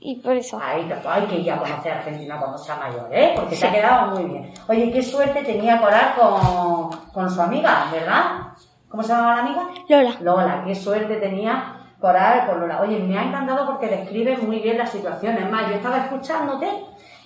y por eso. Ay, hay que ir a conocer Argentina cuando sea mayor, ¿eh? Porque se ha quedado muy bien. Oye, qué suerte tenía Coral con, con su amiga, ¿verdad? ¿Cómo se llamaba la amiga? Lola. Lola, qué suerte tenía Coral con Lola. Oye, me ha encantado porque describe muy bien la situación. Es más, yo estaba escuchándote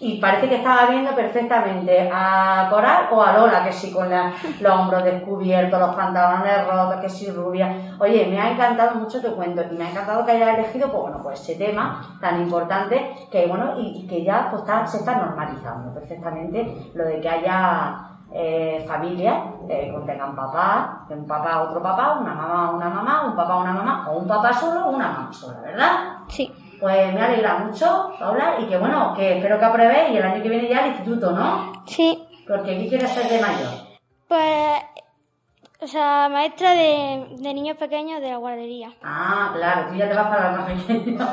y parece que estaba viendo perfectamente a Coral o a Lola, que sí, con los hombros descubiertos, los pantalones rotos, que sí, rubia. Oye, me ha encantado mucho tu cuento y me ha encantado que hayas elegido, pues bueno, pues ese tema tan importante que, bueno, y, que ya pues, se está normalizando perfectamente lo de que haya eh, familias que eh, contengan papá, un papá, otro papá, una mamá, una mamá, un papá, una mamá, o un papá solo, una mamá sola, ¿verdad? Pues me alegra mucho, Paula, y que bueno, que espero que apruebes y el año que viene ya al instituto, ¿no? Sí. Porque ¿qué quieres ser de mayor? Pues, o sea, maestra de, niños pequeños de la guardería. Ah, claro, tú ya te vas para los más pequeños.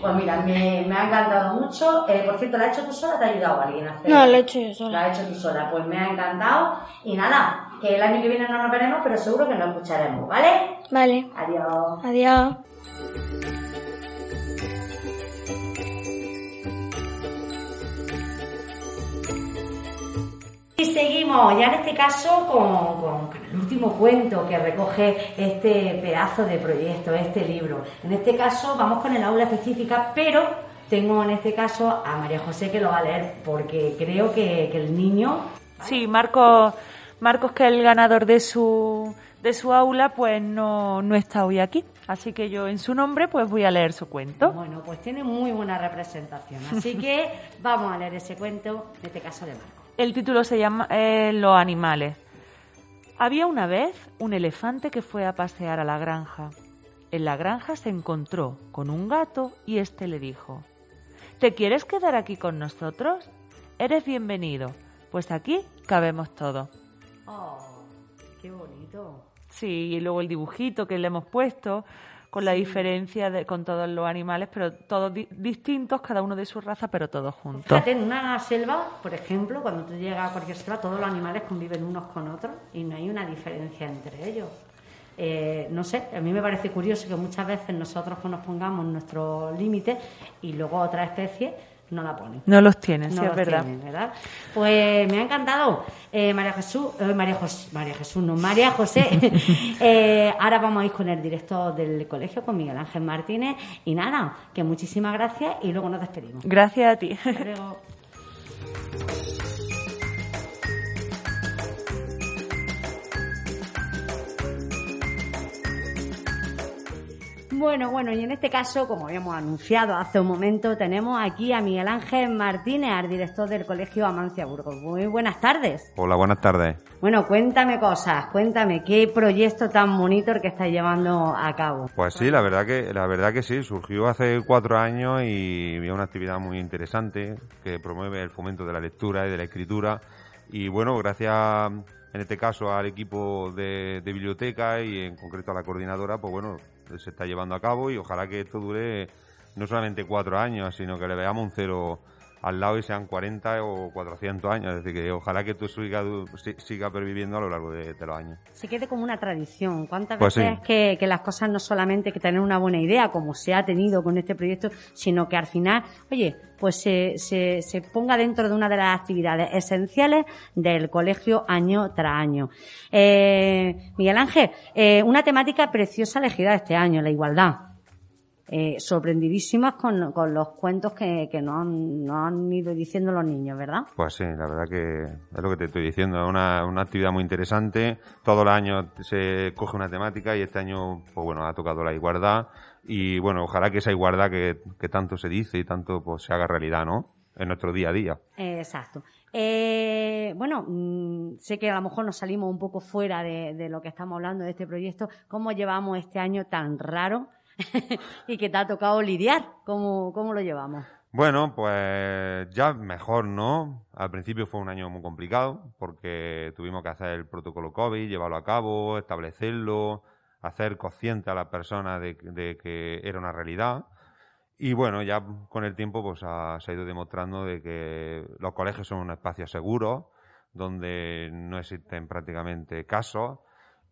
Pues mira, me, ha encantado mucho. Eh, por cierto, ¿la has hecho tú sola te ha ayudado alguien a hacerlo? No, lo he hecho yo sola. La has hecho tú sola. Pues me ha encantado. Y nada, que el año que viene no nos veremos, pero seguro que nos escucharemos, ¿vale? Vale. Adiós. Adiós. Y seguimos ya en este caso con, el último cuento que recoge este pedazo de proyecto, este libro. En este caso vamos con el aula específica, pero tengo en este caso a María José que lo va a leer porque creo que, el niño... Sí, Marcos, Marcos que es el ganador de su, de su aula, pues no, no está hoy aquí. Así que yo en su nombre pues voy a leer su cuento. Bueno, pues tiene muy buena representación. Así que vamos a leer ese cuento, en este caso de Marcos. El título se llama eh, Los animales. Había una vez un elefante que fue a pasear a la granja. En la granja se encontró con un gato y éste le dijo, ¿Te quieres quedar aquí con nosotros? Eres bienvenido, pues aquí cabemos todo. ¡Oh, qué bonito! Sí, y luego el dibujito que le hemos puesto, con la diferencia de, con todos los animales, pero todos distintos, cada uno de su raza, pero todos juntos. Fíjate, en una selva, por ejemplo, cuando tú llegas a cualquier selva, todos los animales conviven unos con otros y no hay una diferencia entre ellos. Eh, no sé, a mí me parece curioso que muchas veces nosotros nos pongamos nuestros límites y luego otras especies no la ponen. No los tienen, sí, es verdad. Pues me ha encantado. Eh, María Jesús, eh, María José, María Jesús, no, María José. ahora vamos a ir con el director del colegio, con Miguel Ángel Martínez. Y nada, que muchísimas gracias y luego nos despedimos. Gracias a ti. Bueno, bueno, y en este caso, como habíamos anunciado hace un momento, tenemos aquí a Miguel Ángel Martínez, al director del Colegio Amancia Burgos. Muy buenas tardes. Hola, buenas tardes. Bueno, cuéntame cosas, cuéntame, ¿qué proyecto tan bonito el que estás llevando a cabo? Pues sí, la verdad que, la verdad que sí, surgió hace cuatro años y es una actividad muy interesante que promueve el fomento de la lectura y de la escritura. Y bueno, gracias en este caso al equipo de, de biblioteca y en concreto a la coordinadora, pues bueno, se está llevando a cabo y ojalá que esto dure no solamente cuatro años, sino que le veamos un cero al lado y sean 40 o 400 años. Es decir, que ojalá que esto siga, siga perviviendo a lo largo de, los años. Se quede como una tradición. ¿Cuántas pues veces es que, que, las cosas no solamente que tener una buena idea, como se ha tenido con este proyecto, sino que al final, oye, pues se, se, se ponga dentro de una de las actividades esenciales del colegio año tras año. Eh, Miguel Ángel, eh, una temática preciosa elegida este año, la igualdad eh, sorprendidísimas con, con, los cuentos que, que nos, han, han, ido diciendo los niños, ¿verdad? Pues sí, la verdad que es lo que te estoy diciendo, es una, una actividad muy interesante. Todos los años se coge una temática y este año, pues bueno, ha tocado la igualdad y bueno, ojalá que esa igualdad que, que tanto se dice y tanto pues se haga realidad, ¿no? En nuestro día a día. exacto. Eh, bueno, mm, sé que a lo mejor nos salimos un poco fuera de, de, lo que estamos hablando de este proyecto. ¿Cómo llevamos este año tan raro y que te ha tocado lidiar. ¿Cómo, ¿Cómo lo llevamos? Bueno, pues ya mejor, ¿no? Al principio fue un año muy complicado porque tuvimos que hacer el protocolo COVID, llevarlo a cabo, establecerlo, hacer consciente a las personas de, que era una realidad. Y bueno, ya con el tiempo pues se ha ido demostrando de que los colegios son un espacio seguro, donde no existen prácticamente casos,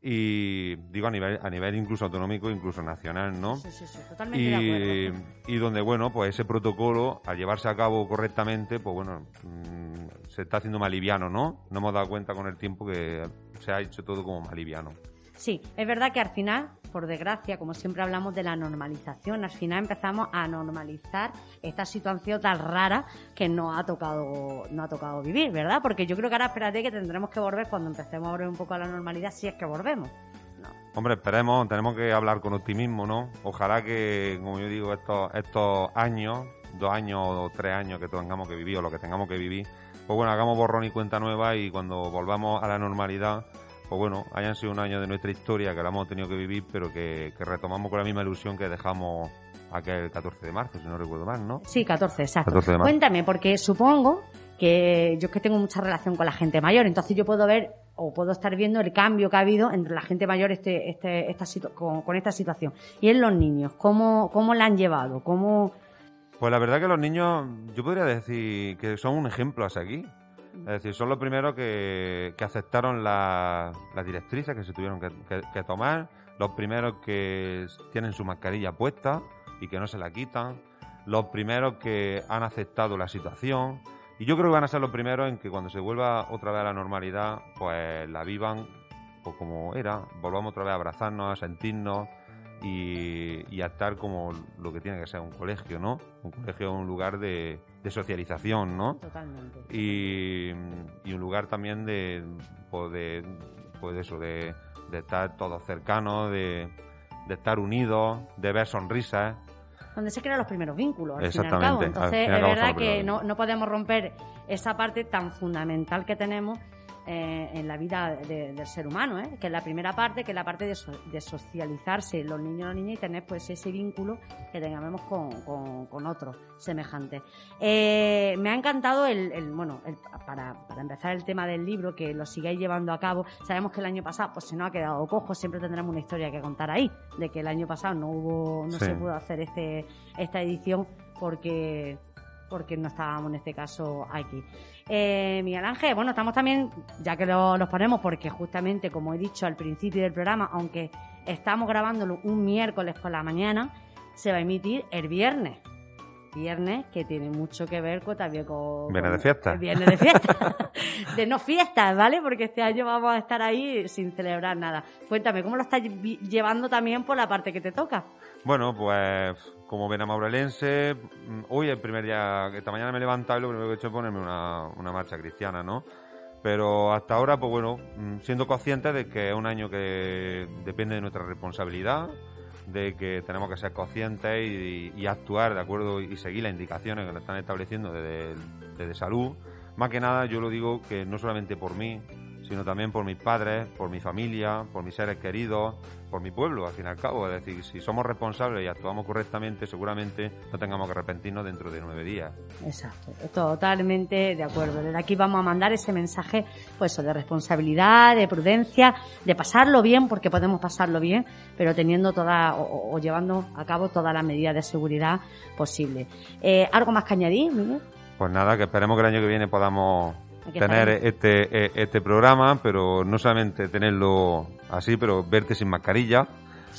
y digo a nivel a nivel incluso autonómico incluso nacional no sí, sí, sí, totalmente y, de acuerdo. y donde bueno pues ese protocolo al llevarse a cabo correctamente pues bueno mmm, se está haciendo más liviano no no hemos dado cuenta con el tiempo que se ha hecho todo como más liviano Sí, es verdad que al final, por desgracia, como siempre hablamos de la normalización, al final empezamos a normalizar esta situación tan rara que nos ha tocado, no ha tocado vivir, ¿verdad? Porque yo creo que ahora espérate que tendremos que volver cuando empecemos a volver un poco a la normalidad, si es que volvemos. No. Hombre, esperemos, tenemos que hablar con optimismo, ¿no? Ojalá que, como yo digo, estos, estos años, dos años o tres años que tengamos que vivir o lo que tengamos que vivir, pues bueno, hagamos borrón y cuenta nueva y cuando volvamos a la normalidad pues bueno, hayan sido un año de nuestra historia que la hemos tenido que vivir, pero que, retomamos con la misma ilusión que dejamos aquel 14 de marzo, si no recuerdo mal, ¿no? Sí, 14, exacto. Cuéntame, porque supongo que yo es que tengo mucha relación con la gente mayor, entonces yo puedo ver o puedo estar viendo el cambio que ha habido entre la gente mayor este, este, esta con, con, esta situación. Y en los niños, ¿cómo, cómo la han llevado? ¿Cómo... Pues la verdad que los niños, yo podría decir que son un ejemplo hasta aquí. Es decir, son los primeros que, aceptaron las directrices que se tuvieron que, tomar, los primeros que tienen su mascarilla puesta y que no se la quitan, los primeros que han aceptado la situación. Y yo creo que van a ser los primeros en que cuando se vuelva otra vez a la normalidad, pues la vivan pues como era, volvamos otra vez a abrazarnos, a sentirnos, y, a estar como lo que tiene que ser un colegio, ¿no? Un colegio es un lugar de, socialización, ¿no? Totalmente. Y, un lugar también de, pues de, pues eso, de, estar todos cercanos, de, estar unidos, de ver sonrisas. Donde se crean los primeros vínculos, al fin y al cabo. Entonces, es verdad que no, no podemos romper esa parte tan fundamental que tenemos eh, en la vida de- del ser humano, ¿eh? que es la primera parte, que es la parte de, so- de socializarse los niños y las niñas y tener pues ese vínculo que tengamos con, con, con otros semejantes. Eh, me ha encantado el, el- bueno, el- para, para empezar el tema del libro, que lo sigáis llevando a cabo. Sabemos que el año pasado pues se nos ha quedado cojo, siempre tendremos una historia que contar ahí, de que el año pasado no hubo, no Sí. se pudo hacer este, esta edición porque porque no estábamos en este caso aquí. Eh, Miguel Ángel, bueno, estamos también, ya que lo- los ponemos, porque justamente, como he dicho al principio del programa, aunque estamos grabándolo un miércoles por la mañana, se va a emitir el viernes. Viernes que tiene mucho que ver con, también con... Viernes de fiesta. el Viernes de fiesta. de no fiestas, ¿vale? Porque este año vamos a estar ahí sin celebrar nada. Cuéntame, ¿cómo lo estás llevando también por la parte que te toca? Bueno, pues como ven a Maurelense, mm, hoy es el primer día, esta mañana me he levantado y lo primero que he hecho es ponerme una, una marcha cristiana, ¿no? Pero hasta ahora, pues bueno, mm, siendo conscientes de que es un año que depende de nuestra responsabilidad, de que tenemos que ser conscientes y, y actuar de acuerdo y seguir las indicaciones que nos están estableciendo desde, desde salud. Más que nada, yo lo digo que no solamente por mí, sino también por mis padres, por mi familia, por mis seres queridos, por mi pueblo, al fin y al cabo. Es decir, si somos responsables y actuamos correctamente, seguramente no tengamos que arrepentirnos dentro de nueve días. Exacto, totalmente de acuerdo. Desde aquí vamos a mandar ese mensaje, pues de responsabilidad, de prudencia, de pasarlo bien, porque podemos pasarlo bien, pero teniendo toda o, llevando a cabo todas las medidas de seguridad posibles. Eh, ¿Algo más que añadir, Miguel? Pues nada, que esperemos que el año que viene podamos tener este, eh, este programa, pero no solamente tenerlo así, pero verte sin mascarilla,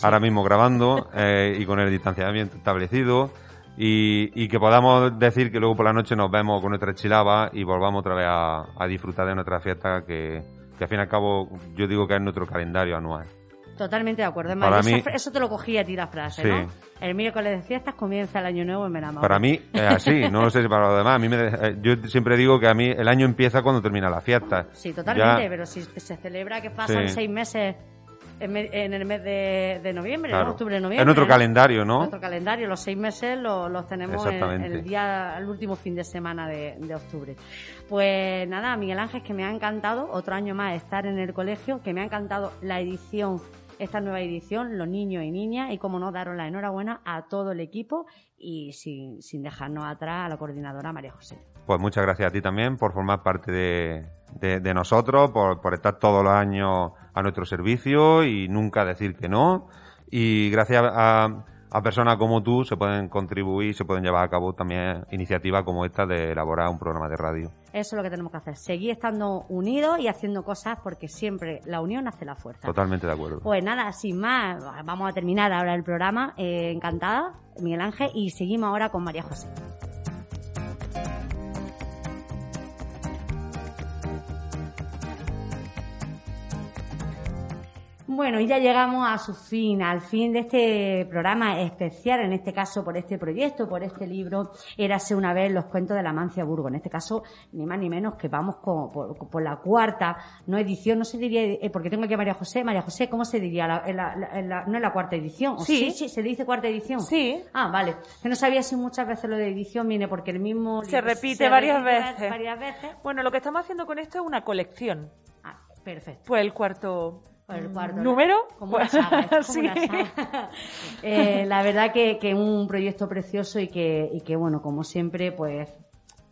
ahora mismo grabando eh, y con el distanciamiento establecido. Y, y que podamos decir que luego por la noche nos vemos con nuestra chilaba y volvamos otra vez a, a disfrutar de nuestra fiesta que, que al fin y al cabo yo digo que es nuestro calendario anual. Totalmente de acuerdo. Es Para mí- eso te lo cogí a ti la frase, Sí. ¿no? El miércoles de fiestas comienza el año nuevo en Benamor. Para mí es así, no sé si para los demás. A mí me, eh, yo siempre digo que a mí el año empieza cuando termina la fiesta. Sí, totalmente, Ya- pero si se celebra que pasan Sí. seis meses en, en el mes de, de noviembre, Claro. ¿no? Octubre, noviembre. Es nuestro ¿no? calendario, ¿no? Nuestro calendario, los seis meses los, los tenemos en, el día, el último fin de semana de, de octubre. Pues nada, Miguel Ángel, que me ha encantado otro año más estar en el colegio, que me ha encantado la edición, esta nueva edición, los niños y niñas, y como no, daros la enhorabuena a todo el equipo y sin, sin dejarnos atrás a la coordinadora María José. Pues muchas gracias a ti también por formar parte de, de- de nosotros, por, por estar todos los años a nuestro servicio y nunca decir que no. Y gracias a, a personas como tú se pueden contribuir, se pueden llevar a cabo también iniciativas como esta de elaborar un programa de radio. Eso es lo que tenemos que hacer, seguir estando unidos y haciendo cosas porque siempre la unión hace la fuerza. Totalmente de acuerdo. Pues nada, sin más, vamos a terminar ahora el programa. Eh, encantada, Miguel Ángel, y seguimos ahora con María José. Bueno, y ya llegamos a su fin, al fin de este programa especial, en este caso por este proyecto, por este libro, Érase una vez los cuentos de la Mancia Burgo. En este caso, ni más ni menos que vamos con- por, por la cuarta, no edición, no se diría, eh, porque tengo aquí a María José. María José, ¿cómo se diría? La- la- la- no es la cuarta edición. ¿O Sí. sí, sí, se dice cuarta edición. Sí. Ah, vale. Que no sabía si muchas veces lo de edición viene porque el mismo... Se repite varias repite veces. Varias veces. Bueno, lo que estamos haciendo con esto es una colección. Ah, perfecto. Pues el cuarto Por el cuarto, número. Como una saga, es como sí. una saga. Eh, la verdad que, que un proyecto precioso y que, y que, bueno, como siempre, pues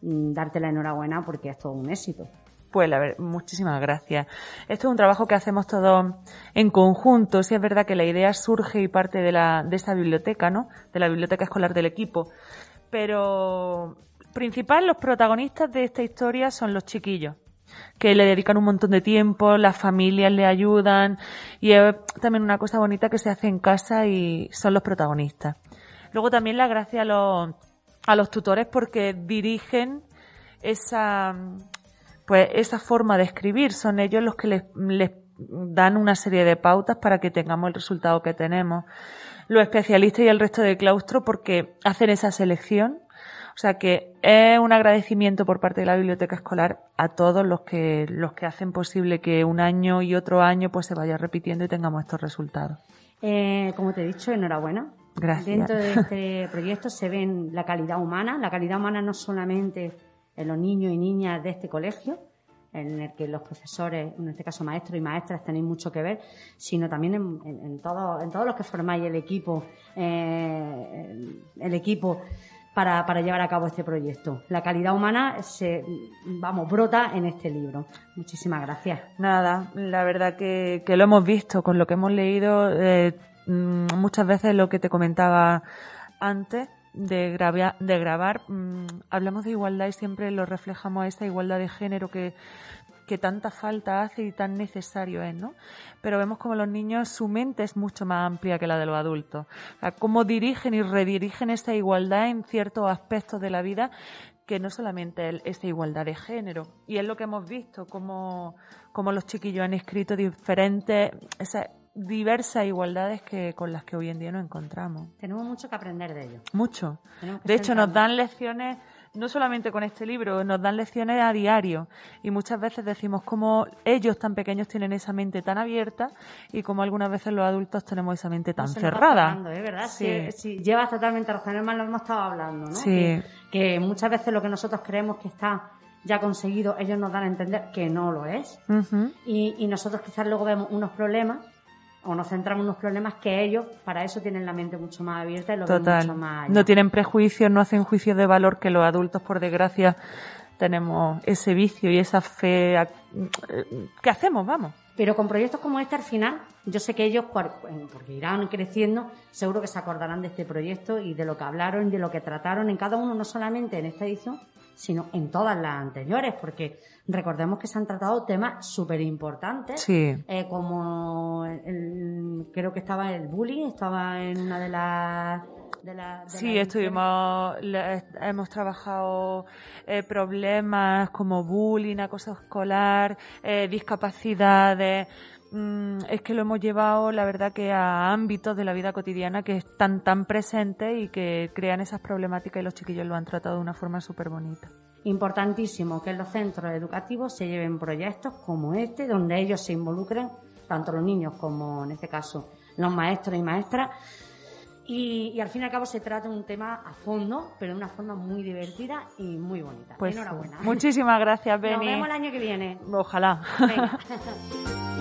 mm, darte la enhorabuena porque es todo un éxito. Pues la ver- muchísimas gracias. Esto es un trabajo que hacemos todos en conjunto. Sí es verdad que la idea surge y parte de la de esta biblioteca, ¿no? De la biblioteca escolar del equipo. Pero principal los protagonistas de esta historia son los chiquillos que le dedican un montón de tiempo, las familias le ayudan y es también una cosa bonita que se hace en casa y son los protagonistas. Luego también la gracia a los, a los tutores porque dirigen esa, pues esa forma de escribir. Son ellos los que les, les dan una serie de pautas para que tengamos el resultado que tenemos. Los especialistas y el resto del claustro porque hacen esa selección. O sea que es un agradecimiento por parte de la biblioteca escolar a todos los que, los que hacen posible que un año y otro año pues se vaya repitiendo y tengamos estos resultados. Eh, como te he dicho, enhorabuena. Gracias. Dentro de este proyecto se ven la calidad humana, la calidad humana no solamente en los niños y niñas de este colegio, en el que los profesores, en este caso maestros y maestras, tenéis mucho que ver, sino también en, en, en todo- en todos los que formáis el equipo, eh, el equipo para, llevar a cabo este proyecto. La calidad humana se, vamos, brota en este libro. Muchísimas gracias. Nada, la verdad que, lo hemos visto con lo que hemos leído. eh, mm, muchas veces lo que te comentaba antes de, grava- de grabar, mm, hablamos de igualdad y siempre lo reflejamos a esta igualdad de género que, que tanta falta hace y tan necesario es, ¿no? Pero vemos como los niños, su mente es mucho más amplia que la de los adultos. O sea, cómo dirigen y redirigen esta igualdad en ciertos aspectos de la vida que no solamente el- esta igualdad de género. Y es lo que hemos visto, como, como los chiquillos han escrito diferentes, esas diversas igualdades que, con las que hoy en día nos encontramos. Tenemos mucho que aprender de ellos. Mucho. De hecho, nos dan lecciones, no solamente con este libro, nos dan lecciones a diario. Y muchas veces decimos cómo ellos tan pequeños tienen esa mente tan abierta y como algunas veces los adultos tenemos esa mente tan No se cerrada. pegando, ¿eh? ¿verdad? Sí. Sí, sí, llevas totalmente razón, además lo hemos estado hablando, ¿no? Sí. Que, que muchas veces lo que nosotros creemos que está ya conseguido, ellos nos dan a entender que no lo es. Y, y nosotros quizás luego vemos unos problemas o nos centramos en unos problemas que ellos, para eso tienen la mente mucho más abierta y lo ven Total. mucho más allá. No tienen prejuicios, no hacen juicios de valor que los adultos, por desgracia, tenemos ese vicio y esa fe. a- ¿Qué hacemos? Vamos. Pero con proyectos como este, al final, yo sé que ellos, porque irán creciendo, seguro que se acordarán de este proyecto y de lo que hablaron y de lo que trataron en cada uno, no solamente en esta edición, sino en todas las anteriores, porque recordemos que se han tratado temas súper importantes, Sí. eh, como el- creo que estaba el bullying, estaba en una de las... De la- de Sí, estuvimos, le- hemos trabajado eh, problemas como bullying, acoso escolar, eh, discapacidades. Mm, es que lo hemos llevado, la verdad, que a ámbitos de la vida cotidiana que están tan presentes y que crean esas problemáticas y los chiquillos lo han tratado de una forma súper bonita. Importantísimo que en los centros educativos se lleven proyectos como este, donde ellos se involucren, tanto los niños como en este caso los maestros y maestras. Y, y al fin y al cabo se trata de un tema a fondo, pero de una forma muy divertida y muy bonita. Pues Enhorabuena. muchísimas gracias, Nos Beni. vemos el año que viene. Ojalá. Venga.